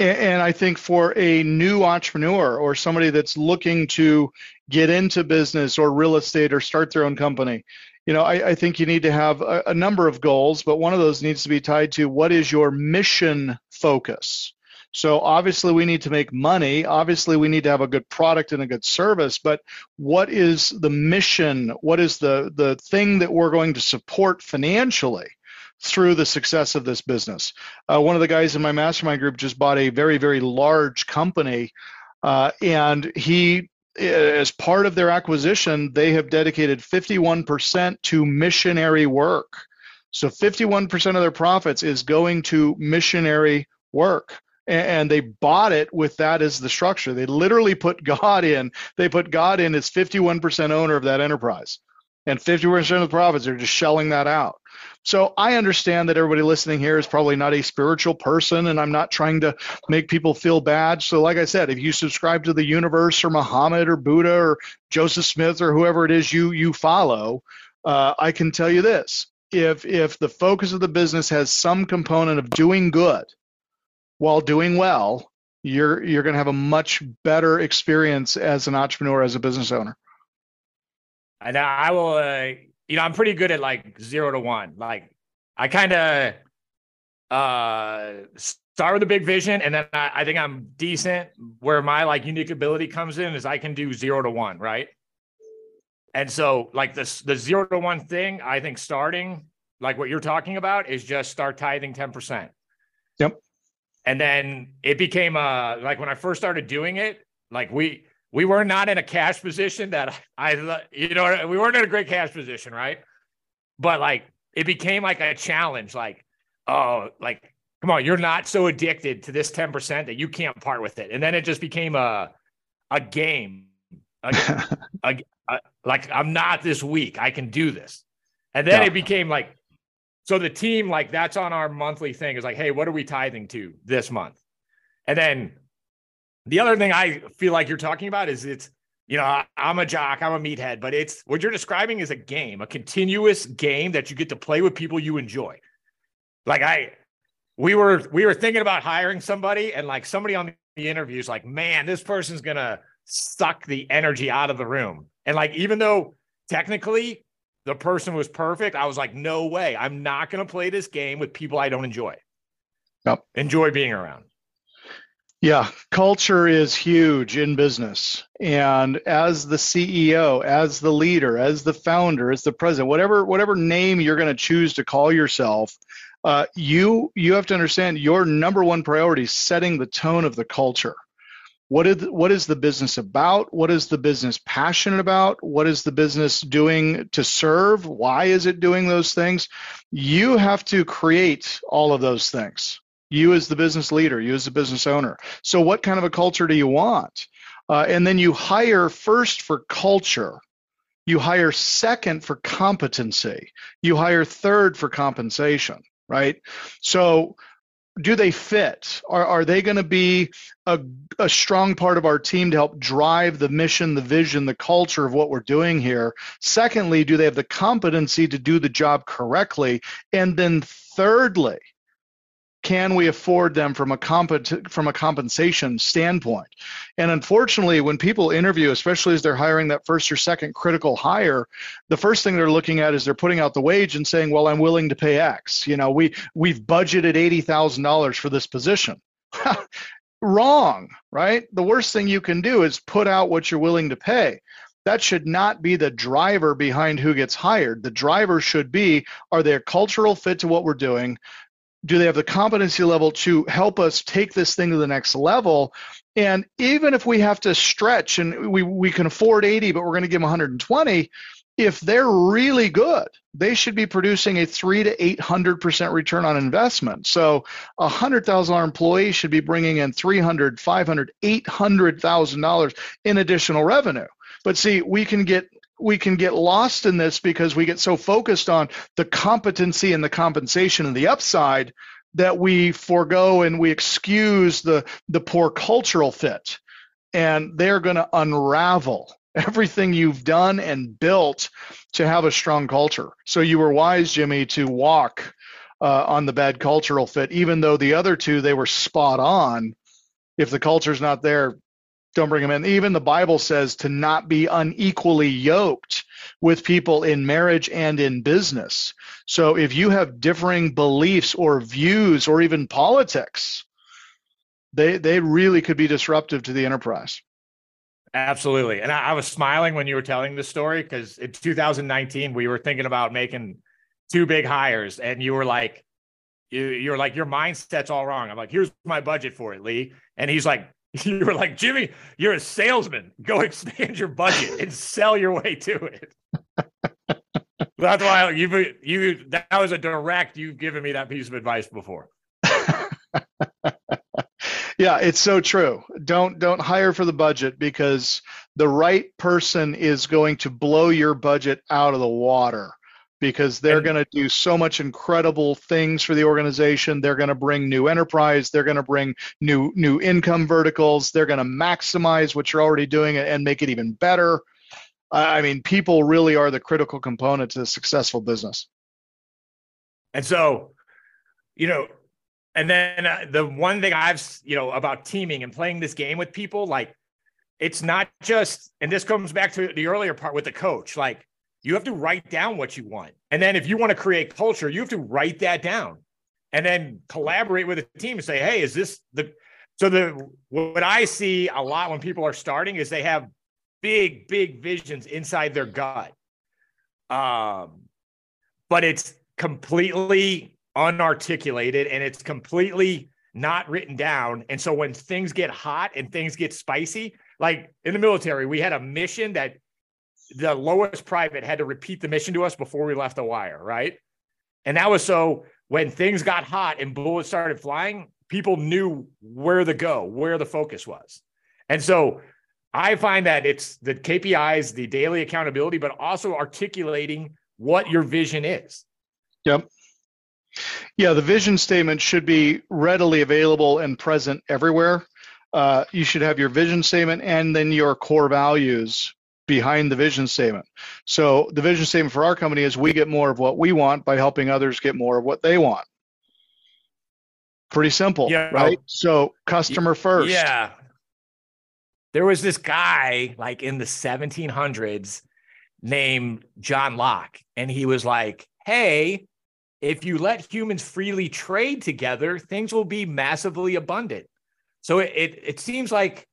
And I think for a new entrepreneur or somebody that's looking to get into business or real estate or start their own company, you know, I, I, think you need to have a, a, number of goals, but one of those needs to be tied to what is your mission focus. So obviously we need to make money. Obviously we need to have a good product and a good service, but what is the mission? What is the the thing that we're going to support financially? through the success of this business. Uh, one of the guys in my mastermind group just bought a very, very large company, uh, and he as part of their acquisition, they have dedicated 51% to missionary work. So 51% of their profits is going to missionary work. And they bought it with that as the structure. They literally put God in. They put God in as 51% owner of that enterprise. And 50% of the profits are just shelling that out. So I understand that everybody listening here is probably not a spiritual person, and I'm not trying to make people feel bad. So, like I said, if you subscribe to the universe or Muhammad or Buddha or Joseph Smith or whoever it is you you follow, uh, I can tell you this: if if the focus of the business has some component of doing good while doing well, you're you're going to have a much better experience as an entrepreneur, as a business owner. And I will. Uh you know, I'm pretty good at like zero to one. Like I kind of uh start with a big vision and then I, I, think I'm decent where my like unique ability comes in is I can do zero to one, right? And so like this the zero to one thing, I think starting like what you're talking about is just start tithing 10%. Yep. And then it became a like when I first started doing it, like we we were not in a cash position that I, you know, we weren't in a great cash position, right? But like it became like a challenge, like, oh, like, come on, you're not so addicted to this 10% that you can't part with it. And then it just became a, a game. A, (laughs) a, a, like I'm not this weak. I can do this. And then yeah. it became like, so the team, like that's on our monthly thing is like, hey, what are we tithing to this month? And then the other thing I feel like you're talking about is it's you know, I'm a jock, I'm a meathead, but it's what you're describing is a game, a continuous game that you get to play with people you enjoy. Like I, we were we were thinking about hiring somebody, and like somebody on the interview is like, man, this person's gonna suck the energy out of the room. And like, even though technically the person was perfect, I was like, no way, I'm not gonna play this game with people I don't enjoy. Yep. Enjoy being around. Yeah, culture is huge in business. And as the CEO, as the leader, as the founder, as the president, whatever whatever name you're going to choose to call yourself, uh, you you have to understand your number one priority is setting the tone of the culture. What is what is the business about? What is the business passionate about? What is the business doing to serve? Why is it doing those things? You have to create all of those things you as the business leader, you as the business owner. So, what kind of a culture do you want? Uh, and then you hire first for culture. You hire second for competency. You hire third for compensation, right? So, do they fit? Are, are they going to be a, a strong part of our team to help drive the mission, the vision, the culture of what we're doing here? Secondly, do they have the competency to do the job correctly? And then thirdly, can we afford them from a from a compensation standpoint? And unfortunately when people interview especially as they're hiring that first or second critical hire the first thing they're looking at is they're putting out the wage and saying well i'm willing to pay x. You know we we've budgeted $80000 for this position. (laughs) Wrong right? The worst thing you can do is put out what you're willing to pay. That should not be the driver behind who gets hired. The driver should be are they a cultural fit to what we're doing? Do they have the competency level to help us take this thing to the next level? And even if we have to stretch and we, we can afford 80 but we're going to give them 120 if they're really good they should be producing a 3 to 800% return on investment. So a $100000 employee should be bringing in 300 500 $800000 in additional revenue. But see we can get we can get lost in this because we get so focused on the competency and the compensation and the upside that we forego and we excuse the the poor cultural fit. And they're going to unravel everything you've done and built to have a strong culture. So you were wise jimmy to walk uh, on the bad cultural fit even though the other two they were spot on. If the culture's not there don't bring them in. Even the Bible says to not be unequally yoked with people in marriage and in business. So if you have differing beliefs or views or even politics, they they really could be disruptive to the enterprise. Absolutely. And I, I was smiling when you were telling the story because in 2019 we were thinking about making two big hires, and you were like, you, you're like, your mindset's all wrong. I'm like, here's my budget for it, Lee. And he's like, (laughs) you were like, Jimmy, you're a salesman. Go (laughs) expand your budget and sell your way to it. (laughs) That's why you you that was a direct. You've given me that piece of advice before. yeah, it's so true. Don't don't hire for the budget because the right person is going to blow your budget out of the water because they're going to do so much incredible things for the organization. They're going to bring new enterprise. They're going to bring new new income verticals. They're going to maximize what you're already doing and make it even better. I mean, people really are the critical component to a successful business. And so, you know, and then uh, the one thing I've, you know, about teaming and playing this game with people, like, it's not just, and this comes back to the earlier part with the coach, like, you have to write down what you want. And then if you want to create culture, you have to write that down and then collaborate with a team and say, hey, is this the so the what I see a lot when people are starting is they have big, big visions inside their gut. Um, but it's completely unarticulated and it's completely not written down. And so when things get hot and things get spicy, like in the military, we had a mission that the lowest private had to repeat the mission to us before we left the wire, right? And that was so when things got hot and bullets started flying, people knew where to go, where the focus was. And so I find that it's the KPIs, the daily accountability, but also articulating what your vision is. Yep. Yeah, the vision statement should be readily available and present everywhere. uh, you should have your vision statement and then your core values behind the vision statement. So the vision statement for our company is we get more of what we want by helping others get more of what they want. Pretty simple, yeah. right? So customer first. Yeah. There was this guy like in the 1700s named John Locke, and he was like, "Hey, if you let humans freely trade together, things will be massively abundant." So it, it, it seems like,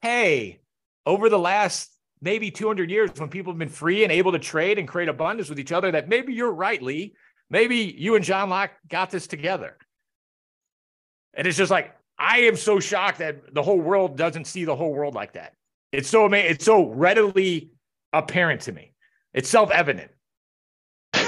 hey, over the last maybe 200 years, when people have been free and able to trade and create abundance with each other, that maybe you're right, Lee. Maybe you and John Locke got this together. And it's just like, I am so shocked that the whole world doesn't see the whole world like that. It's so amazing. It's so readily apparent to me. It's self evident. (laughs)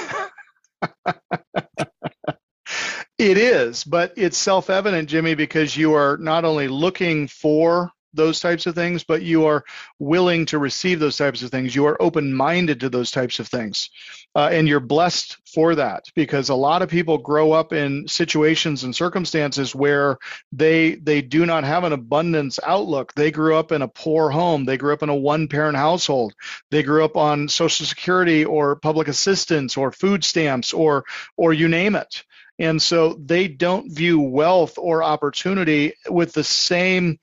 It is, but it's self evident, Jimmy, because you are not only looking for those types of things, but you are willing to receive those types of things. You are open minded to those types of things. Uh, and you're blessed for that because a lot of people grow up in situations and circumstances where they they do not have an abundance outlook they grew up in a poor home they grew up in a one parent household they grew up on social security or public assistance or food stamps or or you name it and so they don't view wealth or opportunity with the same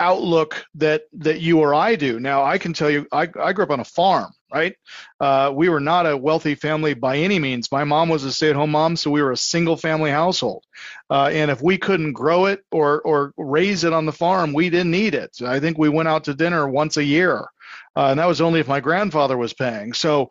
outlook that that you or I do. Now, I can tell you, I, I grew up on a farm, right? Uh, we were not a wealthy family by any means. My mom was a stay-at-home mom, so we were a single-family household. Uh, and if we couldn't grow it or or raise it on the farm, we didn't eat it. I think we went out to dinner once a year, uh, and that was only if my grandfather was paying. So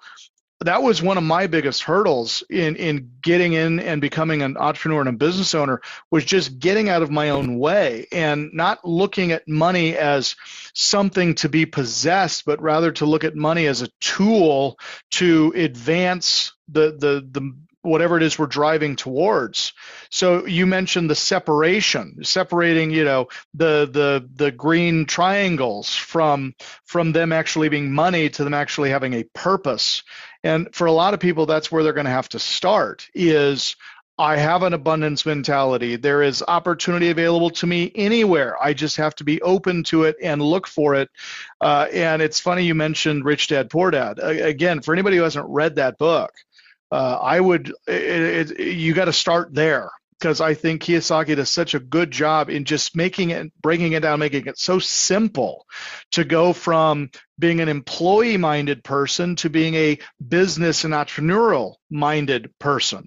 that was one of my biggest hurdles in in getting in and becoming an entrepreneur and a business owner was just getting out of my own way and not looking at money as something to be possessed but rather to look at money as a tool to advance the the the whatever it is we're driving towards so you mentioned the separation separating you know the the the green triangles from from them actually being money to them actually having a purpose and for a lot of people, that's where they're going to have to start is I have an abundance mentality. There is opportunity available to me anywhere. I just have to be open to it and look for it. Uh, and it's funny you mentioned Rich Dad Poor Dad. again, for anybody who hasn't read that book, uh, I would, it, it, you got to start there because I think Kiyosaki does such a good job in just making it, breaking it down, making it so simple to go from being an employee minded person to being a business and entrepreneurial minded person.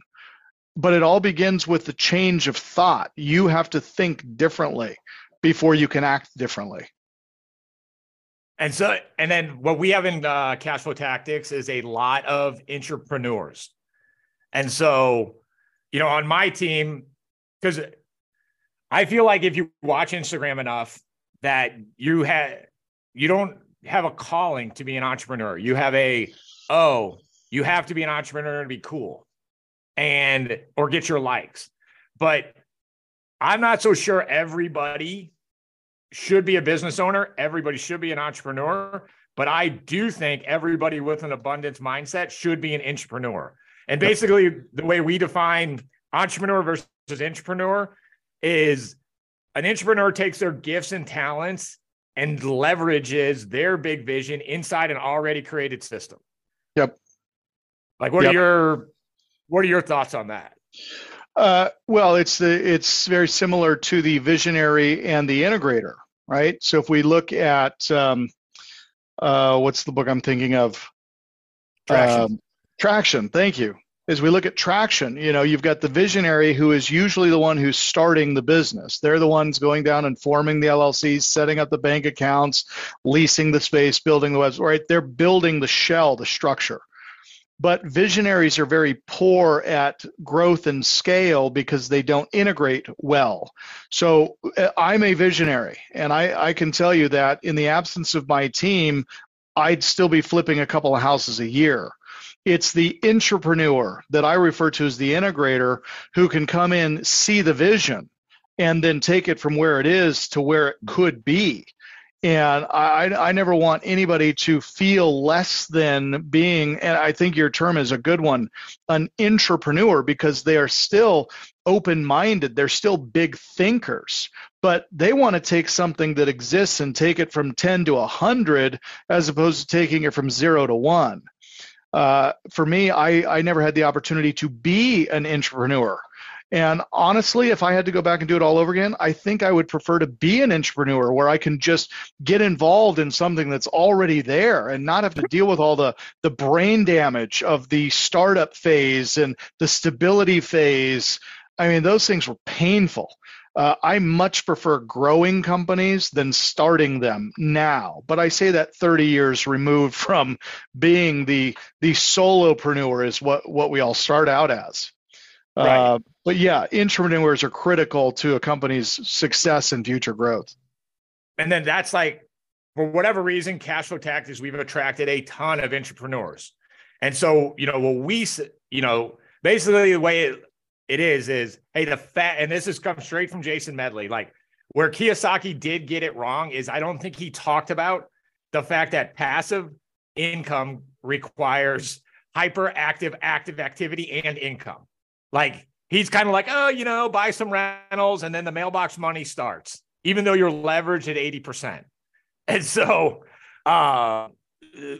But it all begins with the change of thought. You have to think differently before you can act differently. And so, and then what we have in uh, cash flow tactics is a lot of intrapreneurs. And so, you know, on my team, because I feel like if you watch Instagram enough, that you have you don't have a calling to be an entrepreneur. You have a oh, you have to be an entrepreneur to be cool, and or get your likes. But I'm not so sure everybody should be a business owner. Everybody should be an entrepreneur. But I do think everybody with an abundance mindset should be an entrepreneur. And basically, the way we define entrepreneur versus intrapreneur is an intrapreneur takes their gifts and talents and leverages their big vision inside an already created system. Yep. Like what yep. are your what are your thoughts on that? Uh, well, it's the it's very similar to the visionary and the integrator, right? So if we look at um, uh, what's the book I'm thinking of? Traction. Um, Traction. Thank you as we look at traction, you know, you've got the visionary who is usually the one who's starting the business. They're the ones going down and forming the LLCs, setting up the bank accounts, leasing the space, building the website, right? They're building the shell, the structure. But visionaries are very poor at growth and scale because they don't integrate well. So uh, I'm a visionary, and I, I can tell you that in the absence of my team, I'd still be flipping a couple of houses a year it's the intrapreneur that I refer to as the integrator who can come in, see the vision, and then take it from where it is to where it could be. And I, I never want anybody to feel less than being, and I think your term is a good one, an intrapreneur, because they are still open minded. They're still big thinkers, but they want to take something that exists and take it from 10 to 100 as opposed to taking it from zero to one. Uh, for me, I, I never had the opportunity to be an intrapreneur. And honestly, if I had to go back and do it all over again, I think I would prefer to be an intrapreneur where I can just get involved in something that's already there and not have to deal with all the, the brain damage of the startup phase and the stability phase. I mean, those things were painful. Uh, I much prefer growing companies than starting them now. But I say that 30 years removed (laughs) from being the the solopreneur is what what we all start out as. Right. Uh, but yeah, intrapreneurs are critical to a company's success and future growth. And then that's like, for whatever reason, cash flow tactics, we've attracted a ton of intrapreneurs. And so, you know, what we, you know, basically the way it, it is, is, hey, the fat, and this has come straight from Jason Medley, like where Kiyosaki did get it wrong is I don't think he talked about the fact that passive income requires hyperactive active activity and income. Like he's kind of like, oh, you know, buy some rentals and then the mailbox money starts, even though you're leveraged at 80%. And so uh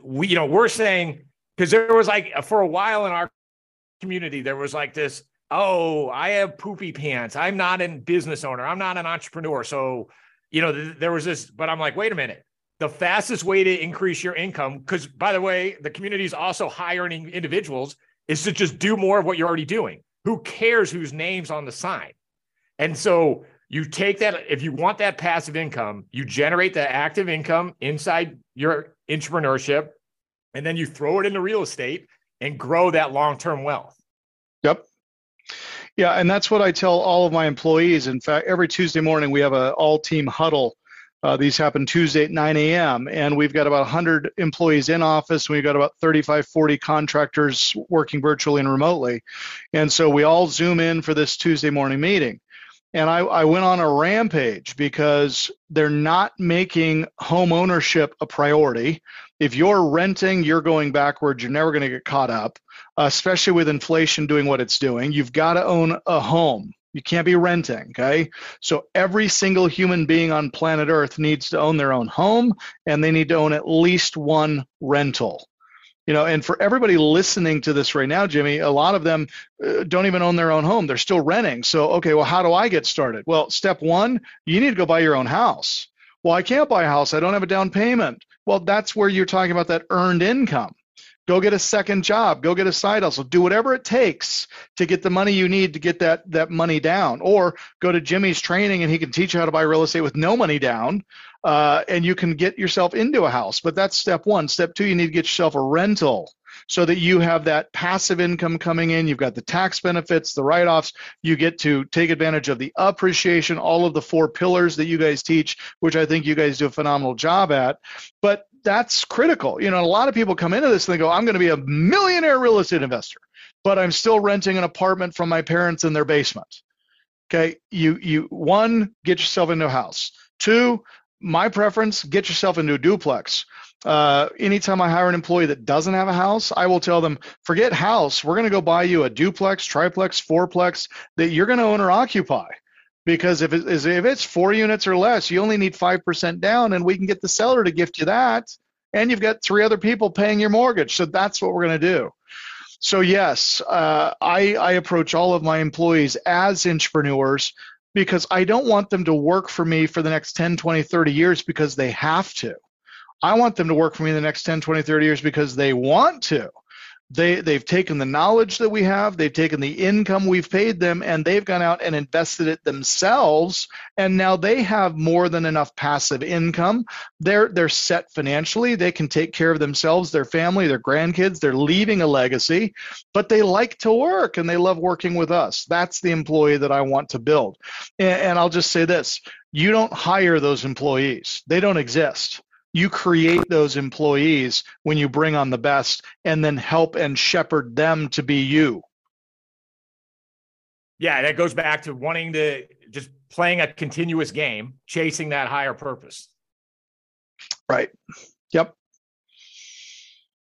we, you know, we're saying because there was like for a while in our community, there was like this, oh, I have poopy pants. I'm not a business owner. I'm not an entrepreneur. So, you know, th- there was this, but I'm like, wait a minute. The fastest way to increase your income, because by the way, the community is also high earning individuals, is to just do more of what you're already doing. Who cares whose name's on the sign? And so you take that, if you want that passive income, you generate the active income inside your intrapreneurship, and then you throw it into real estate and grow that long term wealth. Yep. Yeah, and that's what I tell all of my employees. In fact, every Tuesday morning we have an all team huddle uh, these happen Tuesday at 9 a.m. And we've got about 100 employees in office. We've got about 35, 40 contractors working virtually and remotely. And so we all Zoom in for this Tuesday morning meeting. And I, I went on a rampage because they're not making home ownership a priority. If you're renting, you're going backwards. You're never going to get caught up, especially with inflation doing what it's doing. You've got to own a home. You can't be renting, okay? So every single human being on planet Earth needs to own their own home and they need to own at least one rental. You know, and for everybody listening to this right now, Jimmy, a lot of them uh, don't even own their own home. They're still renting. So, okay, well, how do I get started? Well, step one, you need to go buy your own house. Well, I can't buy a house. I don't have a down payment. Well, that's where you're talking about that earned income. Go get a second job. Go get a side hustle. Do whatever it takes to get the money you need to get that that money down. Or go to Jimmy's training and he can teach you how to buy real estate with no money down, uh, and you can get yourself into a house. But that's step one. Step two, you need to get yourself a rental so that you have that passive income coming in. You've got the tax benefits, the write offs. You get to take advantage of the appreciation, all of the four pillars that you guys teach, which I think you guys do a phenomenal job at. But that's critical. You know, a lot of people come into this and they go, I'm going to be a millionaire real estate investor, but I'm still renting an apartment from my parents in their basement. Okay, you you one get yourself into a house. Two, my preference, get yourself into a duplex. Uh, anytime I hire an employee that doesn't have a house, I will tell them, forget house. We're going to go buy you a duplex, triplex, fourplex that you're going to own or occupy because if, it is, if it's four units or less, you only need 5% down and we can get the seller to gift you that. And you've got three other people paying your mortgage. So that's what we're going to do. So, yes, uh, I, I approach all of my employees as entrepreneurs because I don't want them to work for me for the next 10, 20, 30 years because they have to. I want them to work for me the next 10, 20, 30 years because they want to they they've taken the knowledge that we have they've taken the income we've paid them and they've gone out and invested it themselves and now they have more than enough passive income. They're they're set financially they can take care of themselves their family their grandkids they're leaving a legacy but they like to work and they love working with us. That's the employee that i want to build. And, and i'll just say this you don't hire those employees. They don't exist you create those employees when you bring on the best and then help and shepherd them to be you yeah that goes back to wanting to just playing a continuous game chasing that higher purpose Right. Yep.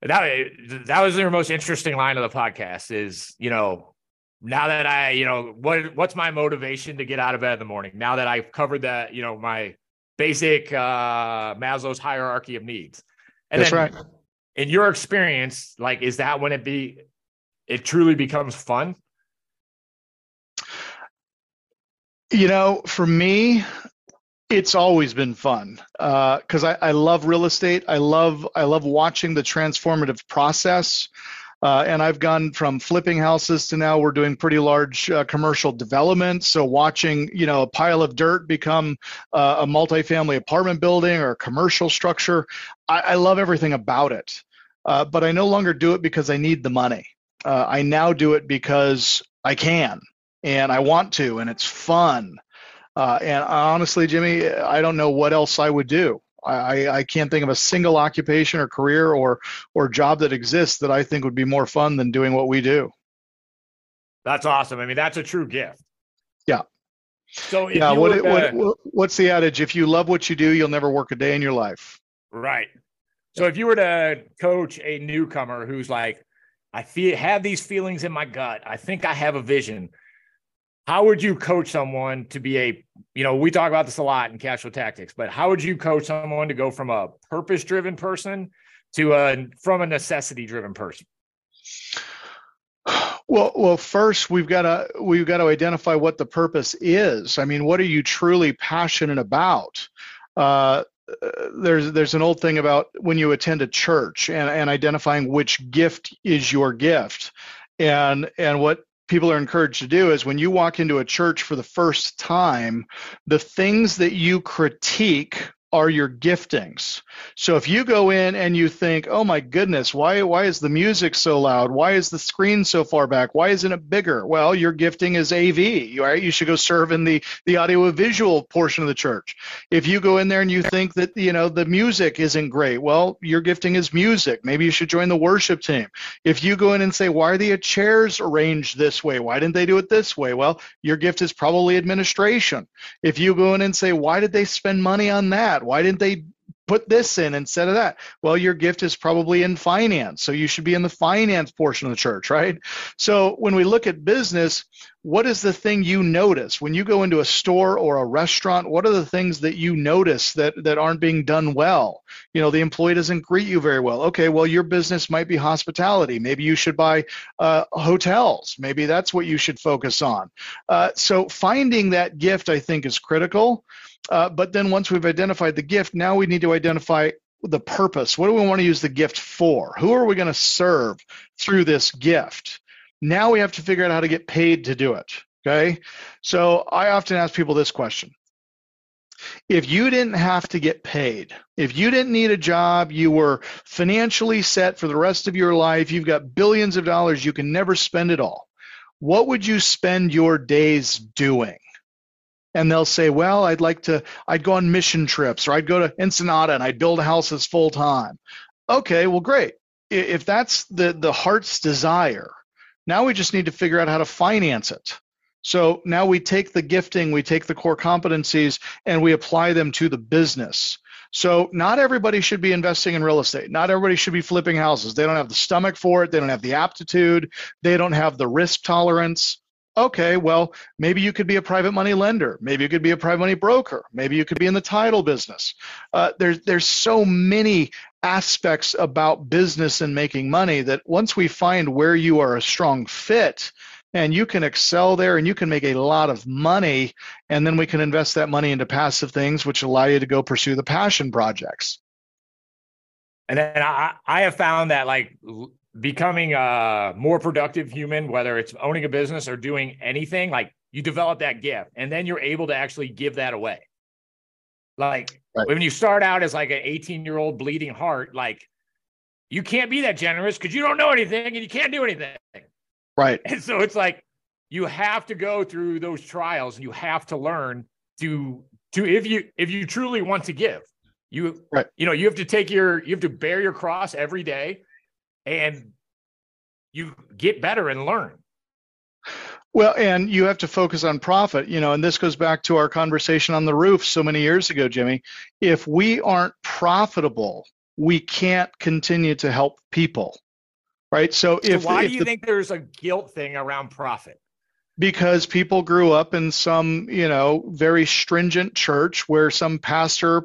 That that was your most interesting line of the podcast. Is you know now that I you know what what's my motivation to get out of bed in the morning? Now that I've covered that you know my basic uh Maslow's hierarchy of needs. And That's then, right. In your experience, like, is that when it be it truly becomes fun? You know, for me, it's always been fun because uh, I, I love real estate. I love I love watching the transformative process. Uh, and I've gone from flipping houses to now we're doing pretty large uh, commercial development. So watching, you know, a pile of dirt become uh, a multifamily apartment building or a commercial structure, I, I love everything about it. Uh, but I no longer do it because I need the money. Uh, I now do it because I can and I want to, and it's fun. Uh, and honestly, Jimmy, I don't know what else I would do. I, I can't think of a single occupation or career or or job that exists that I think would be more fun than doing what we do. That's awesome. I mean, that's a true gift. Yeah. So yeah, what, what, what's the adage? If you love what you do, you'll never work a day in your life. Right. So if you were to coach a newcomer who's like, I feel have these feelings in my gut. I think I have a vision how would you coach someone to be a you know we talk about this a lot in cash flow tactics but how would you coach someone to go from a purpose driven person to a from a necessity driven person? Well well first we've got to we've got to identify what the purpose is. I mean what are you truly passionate about? Uh, there's there's an old thing about when you attend a church and, and identifying which gift is your gift. And and what people are encouraged to do is when you walk into a church for the first time, the things that you critique are your giftings. So if you go in and you think, "Oh my goodness, why why is the music so loud? Why is the screen so far back? Why isn't it bigger?" Well, your gifting is AV. Right? You should go serve in the the audio visual portion of the church. If you go in there and you think that you know the music isn't great, well, your gifting is music. Maybe you should join the worship team. If you go in and say, "Why are the chairs arranged this way? Why didn't they do it this way?" Well, your gift is probably administration. If you go in and say, "Why did they spend money on that?" Why didn't they put this in instead of that? Well, your gift is probably in finance. So you should be in the finance portion of the church, right? So when we look at business, what is the thing you notice when you go into a store or a restaurant? What are the things that you notice that, that aren't being done well? You know, the employee doesn't greet you very well. Okay, well, your business might be hospitality. Maybe you should buy uh, hotels. Maybe that's what you should focus on. Uh, so finding that gift, I think, is critical. Uh, but then once we've identified the gift, now we need to identify the purpose. What do we want to use the gift for? Who are we going to serve through this gift? Now we have to figure out how to get paid to do it. Okay. So I often ask people this question. If you didn't have to get paid, if you didn't need a job, you were financially set for the rest of your life, you've got billions of dollars, you can never spend it all. What would you spend your days doing? And they'll say, "Well, I'd like to. I'd go on mission trips, or I'd go to Ensenada and I'd build houses full time." Okay, well, great. If that's the the heart's desire, now we just need to figure out how to finance it. So now we take the gifting, we take the core competencies, and we apply them to the business. So not everybody should be investing in real estate. Not everybody should be flipping houses. They don't have the stomach for it. They don't have the aptitude. They don't have the risk tolerance okay, well, maybe you could be a private money lender. Maybe you could be a private money broker. Maybe you could be in the title business. Uh, there's there's so many aspects about business and making money that once we find where you are a strong fit and you can excel there and you can make a lot of money and then we can invest that money into passive things which allow you to go pursue the passion projects and then I, I have found that like becoming a more productive human, whether it's owning a business or doing anything, like you develop that gift and then you're able to actually give that away. Like right. when you start out as like an 18 year old bleeding heart, like you can't be that generous because you don't know anything and you can't do anything. Right. (laughs) And so it's like you have to go through those trials and you have to learn to to if you if you truly want to give. You right. you know, you have to take your you have to bear your cross every day and you get better and learn. Well, and you have to focus on profit, you know, and this goes back to our conversation on the roof so many years ago, Jimmy. If we aren't profitable, we can't continue to help people. Right? So, so if why if do you the, think there's a guilt thing around profit? because people grew up in some, you know, very stringent church where some pastor,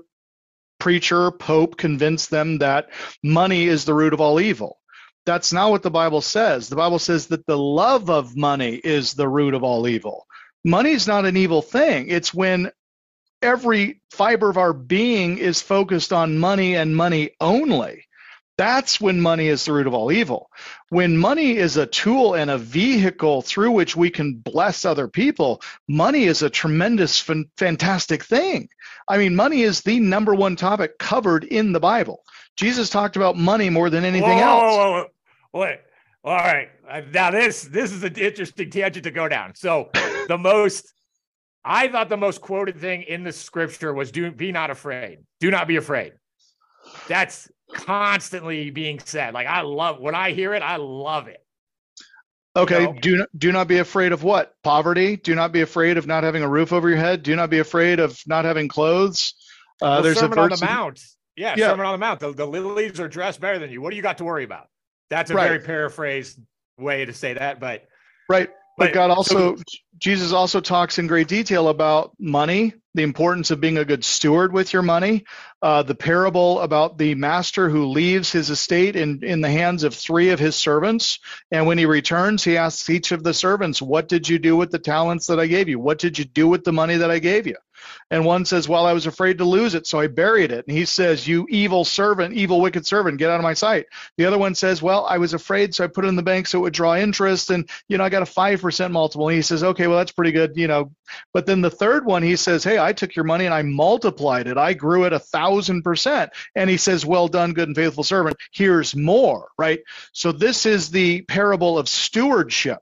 preacher, pope convinced them that money is the root of all evil. That's not what the Bible says. The Bible says that the love of money is the root of all evil. Money is not an evil thing. It's when every fiber of our being is focused on money and money only. That's when money is the root of all evil. When money is a tool and a vehicle through which we can bless other people, money is a tremendous, fantastic thing. I mean, money is the number one topic covered in the Bible. Jesus talked about money more than anything whoa, else. Whoa, whoa, whoa. Wait. All right. Now this this is an interesting tangent to go down. So the (laughs) most I thought the most quoted thing in the scripture was do be not afraid. Do not be afraid. That's constantly being said. Like I love when I hear it, I love it. Okay, You know? do not do not be afraid of what? Poverty? Do not be afraid of not having a roof over your head. Do not be afraid of not having clothes. Uh, Well, there's Sermon a on the Mount. Yeah, Yeah. Sermon on the Mount. The, the lilies are dressed better than you. What do you got to worry about? That's a Right. very paraphrased way to say that, but Right. But But- God so- also, Jesus also talks in great detail about money, the importance of being a good steward with your money. Uh, the parable about the master who leaves his estate in, in the hands of three of his servants. And when he returns, he asks each of the servants, What did you do with the talents that I gave you? What did you do with the money that I gave you? And one says, Well, I was afraid to lose it, so I buried it. And he says, You evil servant, evil, wicked servant, get out of my sight. The other one says, Well, I was afraid, so I put it in the bank so it would draw interest. And, you know, I got a 5% multiple. And he says, Okay, well, that's pretty good, you know. But then the third one, he says, Hey, I took your money and I multiplied it. I grew it a thousand percent. And he says, Well done, good and faithful servant. Here's more, right? So this is the parable of stewardship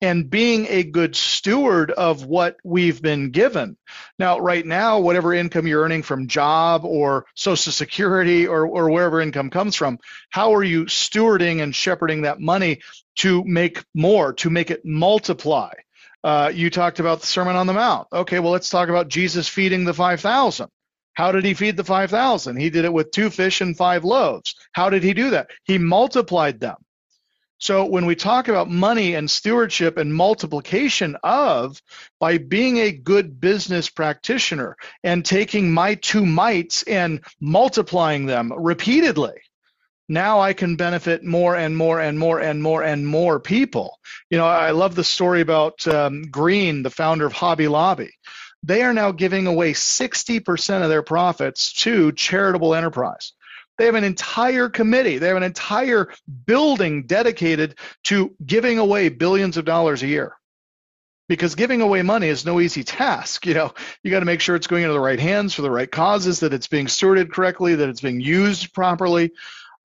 and being a good steward of what we've been given. Now, right now, whatever income you're earning from job or Social Security or, or wherever income comes from, how are you stewarding and shepherding that money to make more, to make it multiply? Uh, you talked about the Sermon on the Mount. Okay, well, let's talk about Jesus feeding the 5,000. How did he feed the 5,000? He did it with two fish and five loaves. How did he do that? He multiplied them. So when we talk about money and stewardship and multiplication of, by being a good business practitioner and taking my two mites and multiplying them repeatedly, now I can benefit more and more and more and more and more people. You know, I love the story about um, Green, the founder of Hobby Lobby. They are now giving away 60% of their profits to charitable enterprise. They have an entire committee, they have an entire building dedicated to giving away billions of dollars a year. Because giving away money is no easy task. You know, you got to make sure it's going into the right hands for the right causes, that it's being stewarded correctly, that it's being used properly.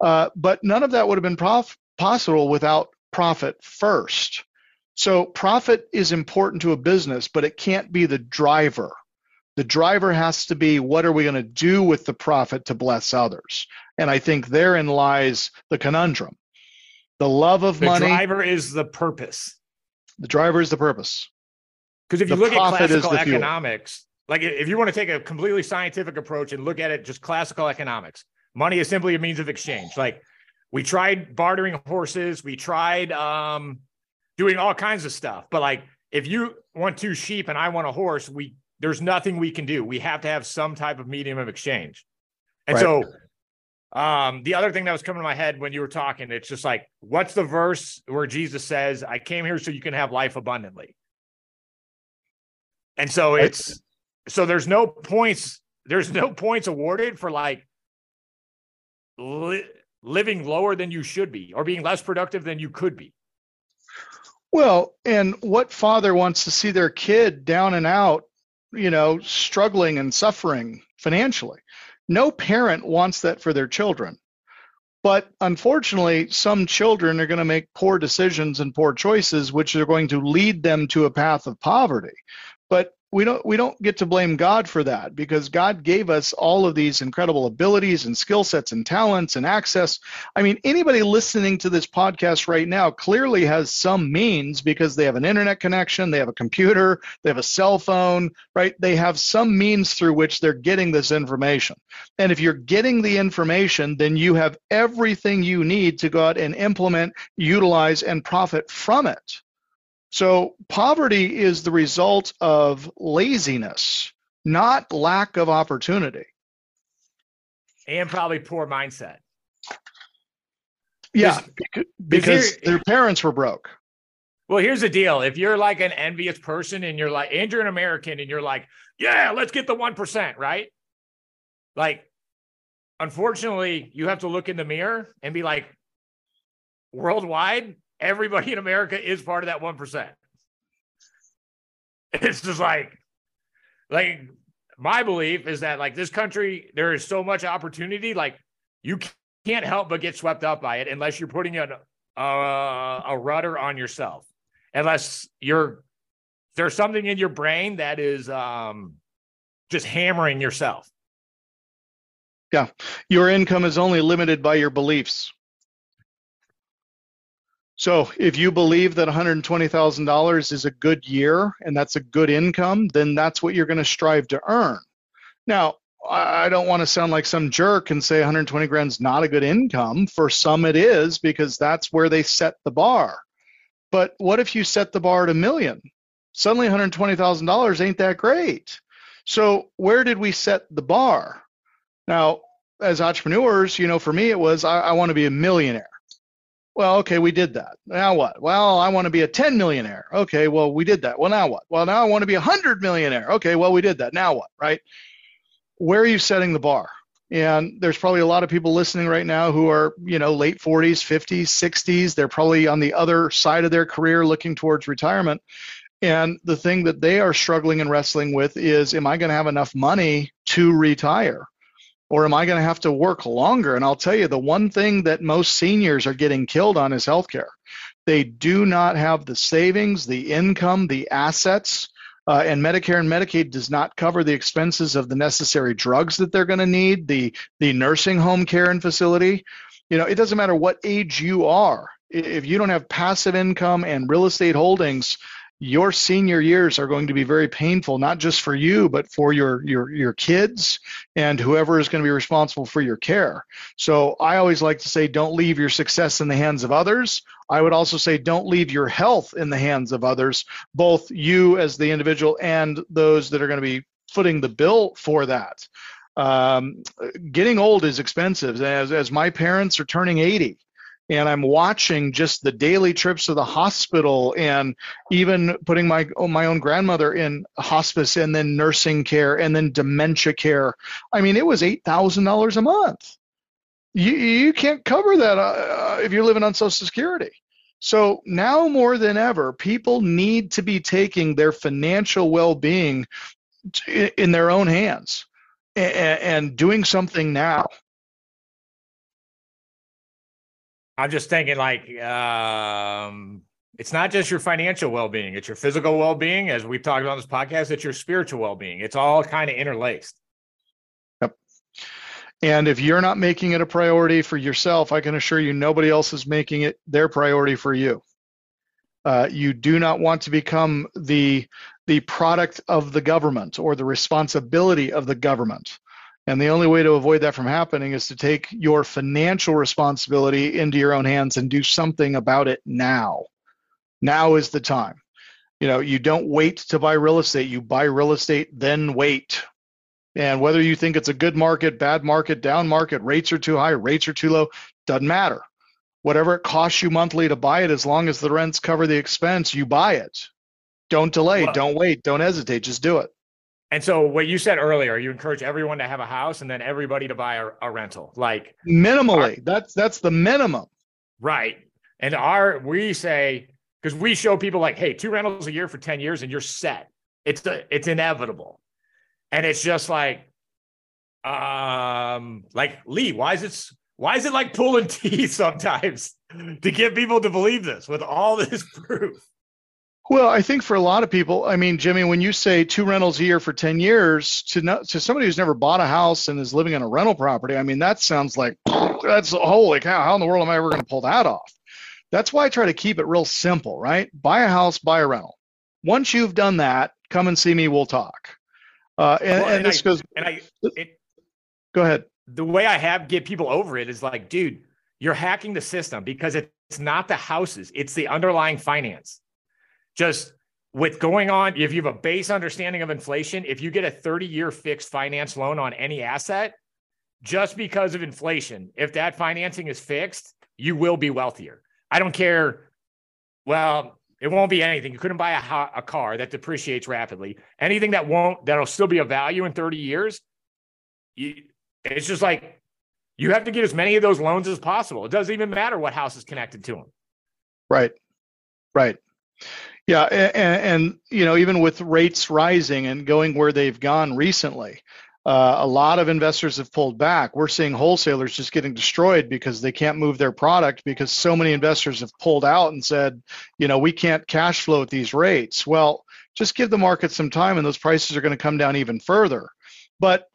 Uh, but none of that would have been prof- possible without profit first. So profit is important to a business, but it can't be the driver. The driver has to be what are we going to do with the profit to bless others? And I think therein lies the conundrum. The love of the money, The driver is the purpose. the driver is the purpose. Because if you The look at classical the fuel. economics, like if you want to take a completely scientific approach and look at it just classical economics, money is simply a means of exchange. Like we tried bartering horses, we tried um, doing all kinds of stuff, but like if you want two sheep and I want a horse, we there's nothing we can do. We have to have some type of medium of exchange. And Right. so um, the other thing that was coming to my head when you were talking, it's just like, what's the verse where Jesus says, I came here so you can have life abundantly? And so it's so there's no points, there's no points awarded for like li- living lower than you should be or being less productive than you could be. Well, and what father wants to see their kid down and out, you know, struggling and suffering financially? No parent wants that for their children. But unfortunately, some children are going to make poor decisions and poor choices, which are going to lead them to a path of poverty. But we don't we don't get to blame God for that because God gave us all of these incredible abilities and skill sets and talents and access. I mean, anybody listening to this podcast right now clearly has some means because they have an internet connection, they have a computer, they have a cell phone, right? They have some means through which they're getting this information. And if you're getting the information, then you have everything you need to go out and implement, utilize and profit from it. So poverty is the result of laziness, not lack of opportunity. And probably poor mindset. Yeah, because their parents were broke. Well, here's the deal. If you're like an envious person and you're like, and you're an American and you're like, yeah, let's get the 1%, right? Like, unfortunately, you have to look in the mirror and be like, worldwide, everybody in America is part of that 1%. (laughs) It's just like, like my belief is that like this country, there is so much opportunity. Like you can't help but get swept up by it unless you're putting a, a, a rudder on yourself. Unless you're, there's something in your brain that is um, just hammering yourself. Yeah. Your income is only limited by your beliefs. So if you believe that $120,000 is a good year and that's a good income, then that's what you're going to strive to earn. Now, I don't want to sound like some jerk and say 120 grand is not a good income. For some, it is because that's where they set the bar. But what if you set the bar at a million? Suddenly, $120,000 ain't that great. So, where did we set the bar? Now, as entrepreneurs, you know, for me, it was I, I want to be a millionaire. Well, okay, we did that. Now what? Well, I want to be a 10 millionaire. Okay, well, we did that. Well, now what? Well, now I want to be a 100 millionaire. Okay, well, we did that. Now what, right? Where are you setting the bar? And there's probably a lot of people listening right now who are, you know, late 40s, 50s, 60s. They're probably on the other side of their career looking towards retirement. And the thing that they are struggling and wrestling with is, am I going to have enough money to retire? Or am I going to have to work longer? And I'll tell you, the one thing that most seniors are getting killed on is healthcare. They do not have the savings, the income, the assets, uh, and Medicare and Medicaid does not cover the expenses of the necessary drugs that they're going to need, the the nursing home care and facility. You know, it doesn't matter what age you are. If you don't have passive income and real estate holdings, your senior years are going to be very painful not just for you but for your your your kids and whoever is going to be responsible for your care. So i always like to say don't leave your success in the hands of others. I would also say don't leave your health in the hands of others both you as the individual and those that are going to be footing the bill for that. Um, getting old is expensive. As, as my parents are turning 80 and I'm watching just the daily trips to the hospital and even putting my my own grandmother in hospice and then nursing care and then dementia care. I mean, it was eight thousand dollars a month. You you can't cover that uh, if you're living on Social Security. So now more than ever, people need to be taking their financial well-being in their own hands and, and doing something now. I'm just thinking like um, it's not just your financial well-being, it's your physical well-being, as we've talked about on this podcast, it's your spiritual well-being. It's all kind of interlaced. Yep. And if you're not making it a priority for yourself, I can assure you nobody else is making it their priority for you. Uh, you do not want to become the the product of the government or the responsibility of the government. And the only way to avoid that from happening is to take your financial responsibility into your own hands and do something about it now. Now is the time. You know, you don't wait to buy real estate, you buy real estate, then wait. And whether you think it's a good market, bad market, down market, rates are too high, rates are too low, doesn't matter. Whatever it costs you monthly to buy it, as long as the rents cover the expense, you buy it. Don't delay, well, don't wait, don't hesitate, just do it. And so what you said earlier, you encourage everyone to have a house and then everybody to buy a, a rental. Like minimally. Our, that's that's the minimum. Right. And our we say because we show people like, hey, two rentals a year for 10 years and you're set. It's the it's inevitable. And it's just like um like Lee, why is it why is it like pulling (laughs) teeth sometimes to get people to believe this with all this (laughs) proof? Well, I think for a lot of people, I mean, Jimmy, when you say two rentals a year for 10 years to to somebody who's never bought a house and is living in a rental property, I mean, that sounds like that's holy cow. How in the world am I ever going to pull that off? That's why I try to keep it real simple, right? Buy a house, buy a rental. Once you've done that, come and see me. We'll talk. Uh, and, well, and, and, this I, goes. And I, it, go ahead. The way I have get people over it is like, dude, you're hacking the system because it's not the houses; it's the underlying finance just with going on, if you have a base understanding of inflation, if you get a 30 year fixed finance loan on any asset, just because of inflation, if that financing is fixed, you will be wealthier. I don't care. Well, it won't be anything. You couldn't buy a, a car that depreciates rapidly. Anything that won't, that'll still be a value in 30 years. You, it's just like you have to get as many of those loans as possible. It doesn't even matter what house is connected to them. Right. Right. Yeah, and, and, you know, even with rates rising and going where they've gone recently, uh, a lot of investors have pulled back. We're seeing wholesalers just getting destroyed because they can't move their product because so many investors have pulled out and said, you know, we can't cash flow at these rates. Well, just give the market some time and those prices are going to come down even further. But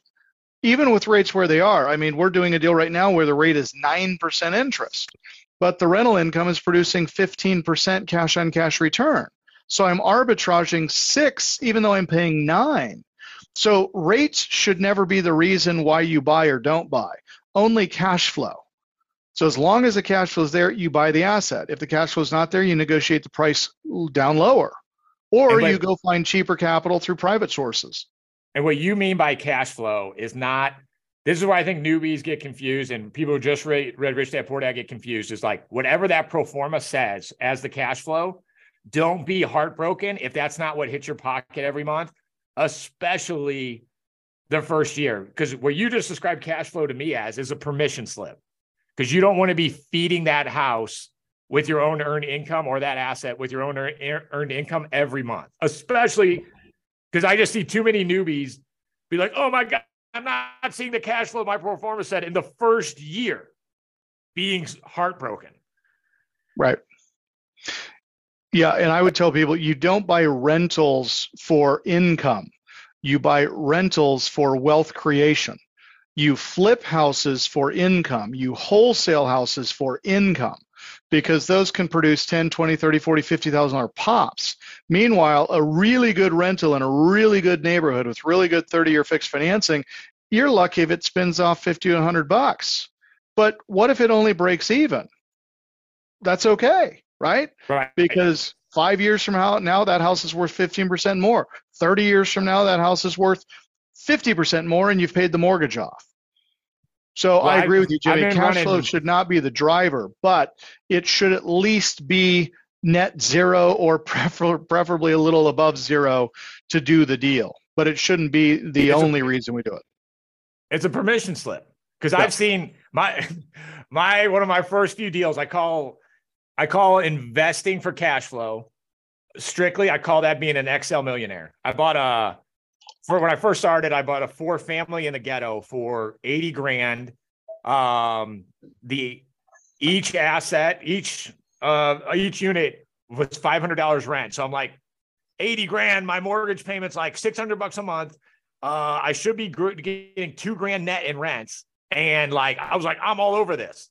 even with rates where they are, I mean, we're doing a deal right now where the rate is 9% interest, but the rental income is producing 15% cash on cash return. So I'm arbitraging six, even though I'm paying nine. So rates should never be the reason why you buy or don't buy, only cash flow. So as long as the cash flow is there, you buy the asset. If the cash flow is not there, you negotiate the price down lower, or you go find cheaper capital through private sources. And what you mean by cash flow is not. This is where I think newbies get confused, and people who just read, read Rich Dad Poor Dad get confused. Is like whatever that pro forma says as the cash flow, don't be heartbroken if that's not what hits your pocket every month, especially the first year. Because what you just described cash flow to me as is a permission slip. Because you don't want to be feeding that house with your own earned income or that asset with your own earned income every month, especially because I just see too many newbies be like, oh my God, I'm not seeing the cash flow my pro forma said in the first year being heartbroken. Right. Yeah, and I would tell people you don't buy rentals for income. You buy rentals for wealth creation. You flip houses for income. You wholesale houses for income because those can produce 10, 20, 30, 40, 50,000 dollar pops. Meanwhile, a really good rental in a really good neighborhood with really good 30 year fixed financing, you're lucky if it spins off 50 to 100 bucks. But what if it only breaks even? That's okay right? Right. Because five years from now, that house is worth 15% more. 30 years from now, that house is worth 50% more, and you've paid the mortgage off. So well, I agree with you, Jimmy. Cash running... flow should not be the driver, but it should at least be net zero or prefer- preferably a little above zero to do the deal. But it shouldn't be the it's only a, reason we do it. It's a permission slip because yeah. I've seen my (laughs) my one of my first few deals. I call I call investing for cash flow strictly. I call that being an Excel millionaire. I bought a for when I first started, I bought a four family in the ghetto for 80 grand. Um, the each asset, each uh, each unit was $500 rent. So I'm like, 80 grand. My mortgage payment's like 600 bucks a month. Uh, I should be getting two grand net in rents. And like, I was like, I'm all over this.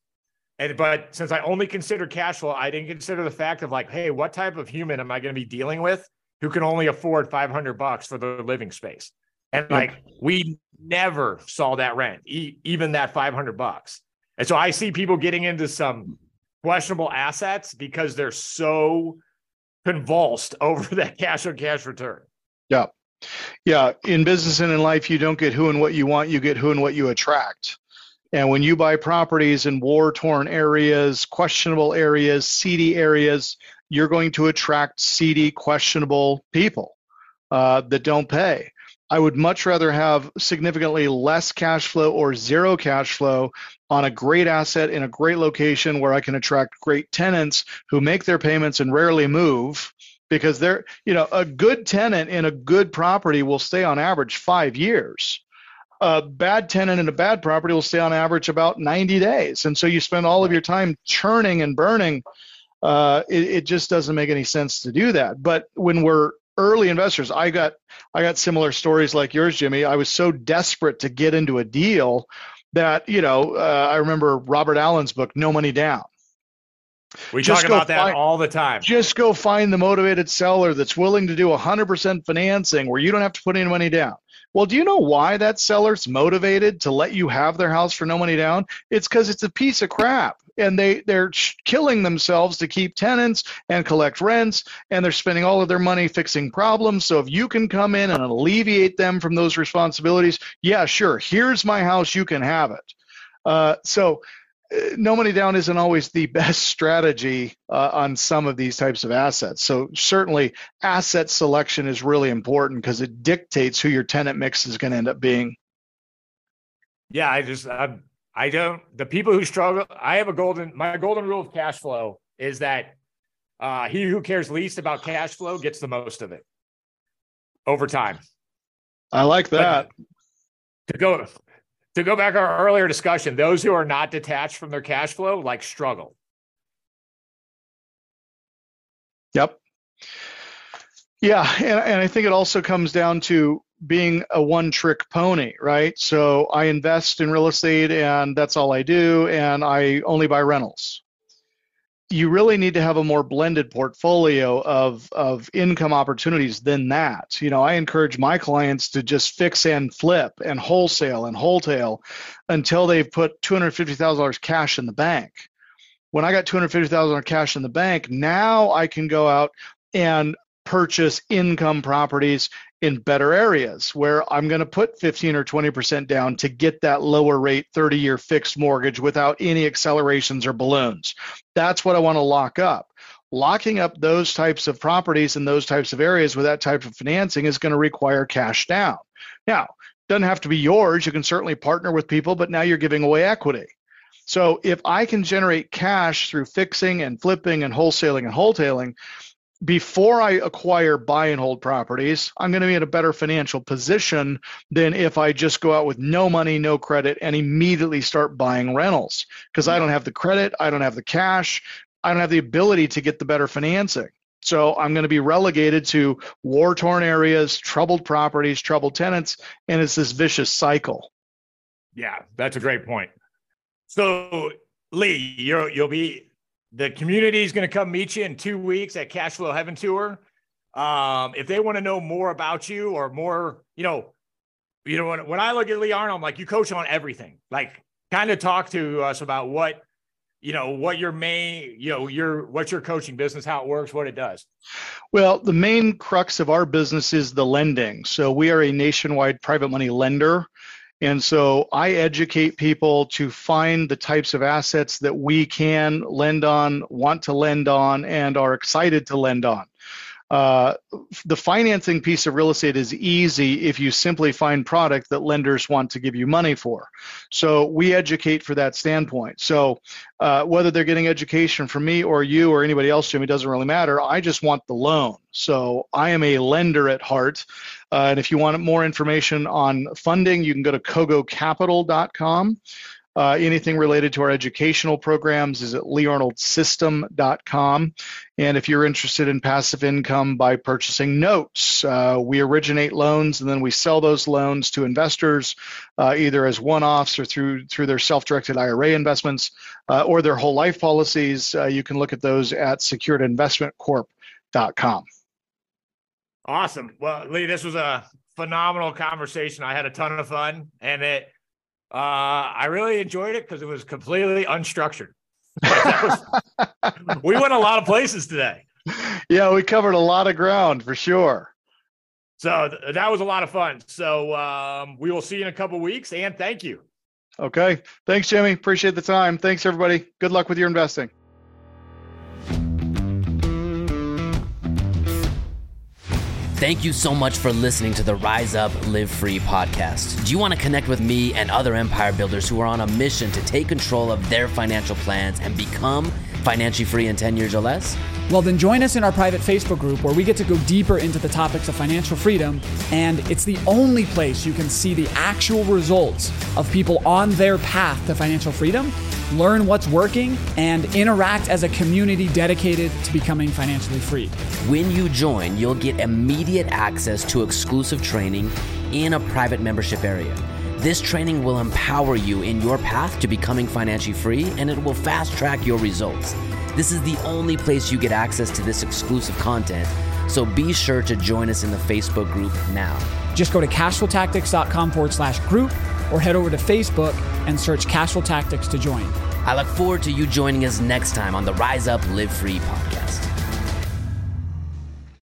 And but since I only considered cash flow, I didn't consider the fact of like, hey, what type of human am I going to be dealing with who can only afford 500 bucks for the living space? And like, we never saw that rent, e- even that 500 bucks. And so I see people getting into some questionable assets because they're so convulsed (laughs) over that cash on cash return. Yeah. Yeah. In business and in life, you don't get who and what you want, you get who and what you attract. And when you buy properties in war torn areas, questionable areas, seedy areas, you're going to attract seedy, questionable people uh, that don't pay. I would much rather have significantly less cash flow or zero cash flow on a great asset in a great location where I can attract great tenants who make their payments and rarely move because they're, you know, a good tenant in a good property will stay on average five years a bad tenant in a bad property will stay on average about 90 days. And so you spend all of your time churning and burning Uh, it, it just doesn't make any sense to do that. But when we're early investors, I got I got similar stories like yours, Jimmy. I was so desperate to get into a deal that you know uh, I remember Robert Allen's book, No Money Down. We just talk about that find, all the time. Just go find the motivated seller that's willing to do 100% financing where you don't have to put any money down. Well, do you know why that seller's motivated to let you have their house for no money down? It's because it's a piece of crap and they they're killing themselves to keep tenants and collect rents and they're spending all of their money fixing problems so if you can come in and alleviate them from those responsibilities yeah sure here's my house you can have it uh, so no money down isn't always the (laughs) best strategy uh, on some of these types of assets. So certainly asset selection is really important because it dictates who your tenant mix is going to end up being. Yeah, I just I, I don't the people who struggle. I have a golden my golden rule of cash flow is that uh, he who cares least about cash flow gets the most of it over time. I like that. But to go to go back our earlier discussion, those who are not detached from their cash flow like struggle. Yep. Yeah, and, and I think it also comes down to being a one trick pony, right? So I invest in real estate and that's all I do, and I only buy rentals you really need to have a more blended portfolio of, of income opportunities than that. You know, I encourage my clients to just fix and flip and wholesale and wholesale until they've put $250,000 cash in the bank. When I got $250,000 cash in the bank, now I can go out and purchase income properties in better areas where I'm going to put 15 or 20% down to get that lower rate 30 year fixed mortgage without any accelerations or balloons. That's what I want to lock up. Locking up those types of properties in those types of areas with that type of financing is going to require cash down. Now, doesn't have to be yours. You can certainly partner with people, but now you're giving away equity. So if I can generate cash through fixing and flipping and wholesaling and wholetailing, before I acquire buy and hold properties, I'm going to be in a better financial position than if I just go out with no money, no credit, and immediately start buying rentals because I don't have the credit, I don't have the cash, I don't have the ability to get the better financing. So I'm going to be relegated to war torn areas, troubled properties, troubled tenants, and it's this vicious cycle. Yeah, that's a great point. So, Lee, you'll, you'll be the community is going to come meet you in two weeks at Cashflow Heaven Tour. Um, if they want to know more about you or more, you know, you know, when, when I look at Lee Arnold, I'm like, you coach on everything. Like, kind of talk to us about what, you know, what your main, you know, your what's your coaching business, how it works, what it does. Well, the main crux of our business is the lending. So we are a nationwide private money lender. And so I educate people to find the types of assets that we can lend on, want to lend on, and are excited to lend on. Uh, the financing piece of real estate is easy if you simply find product that lenders want to give you money for. So we educate for that standpoint. So uh, whether they're getting education from me or you or anybody else, Jimmy, doesn't really matter. I just want the loan. So I am a lender at heart. Uh, and if you want more information on funding, you can go to cogocapital.com. Uh, anything related to our educational programs is at leearnoldsystem.com. And if you're interested in passive income by purchasing notes, uh, we originate loans and then we sell those loans to investors, uh, either as one-offs or through through their self-directed IRA investments uh, or their whole life policies. Uh, you can look at those at securedinvestmentcorp.com. Awesome. Well, Lee, this was a phenomenal conversation. I had a ton of fun, and it uh, I really enjoyed it because it was completely unstructured. was, (laughs) we went a lot of places today. Yeah, we covered a lot of ground for sure. So th- that was a lot of fun. So um, we will see you in a couple weeks, and thank you. Okay. Thanks, Jimmy. Appreciate the time. Thanks, everybody. Good luck with your investing. Thank you so much for listening to the Rise Up Live Free podcast. Do you want to connect with me and other empire builders who are on a mission to take control of their financial plans and become financially free in 10 years or less? Well, then join us in our private Facebook group where we get to go deeper into the topics of financial freedom. And it's the only place you can see the actual results of people on their path to financial freedom learn what's working, and interact as a community dedicated to becoming financially free. When you join, you'll get immediate access to exclusive training in a private membership area. This training will empower you in your path to becoming financially free and it will fast track your results. This is the only place you get access to this exclusive content, so be sure to join us in the Facebook group now. Just go to cashflowtactics.com forward slash group or head over to Facebook and search Cashflow Tactics to join. I look forward to you joining us next time on the Rise Up Live Free podcast.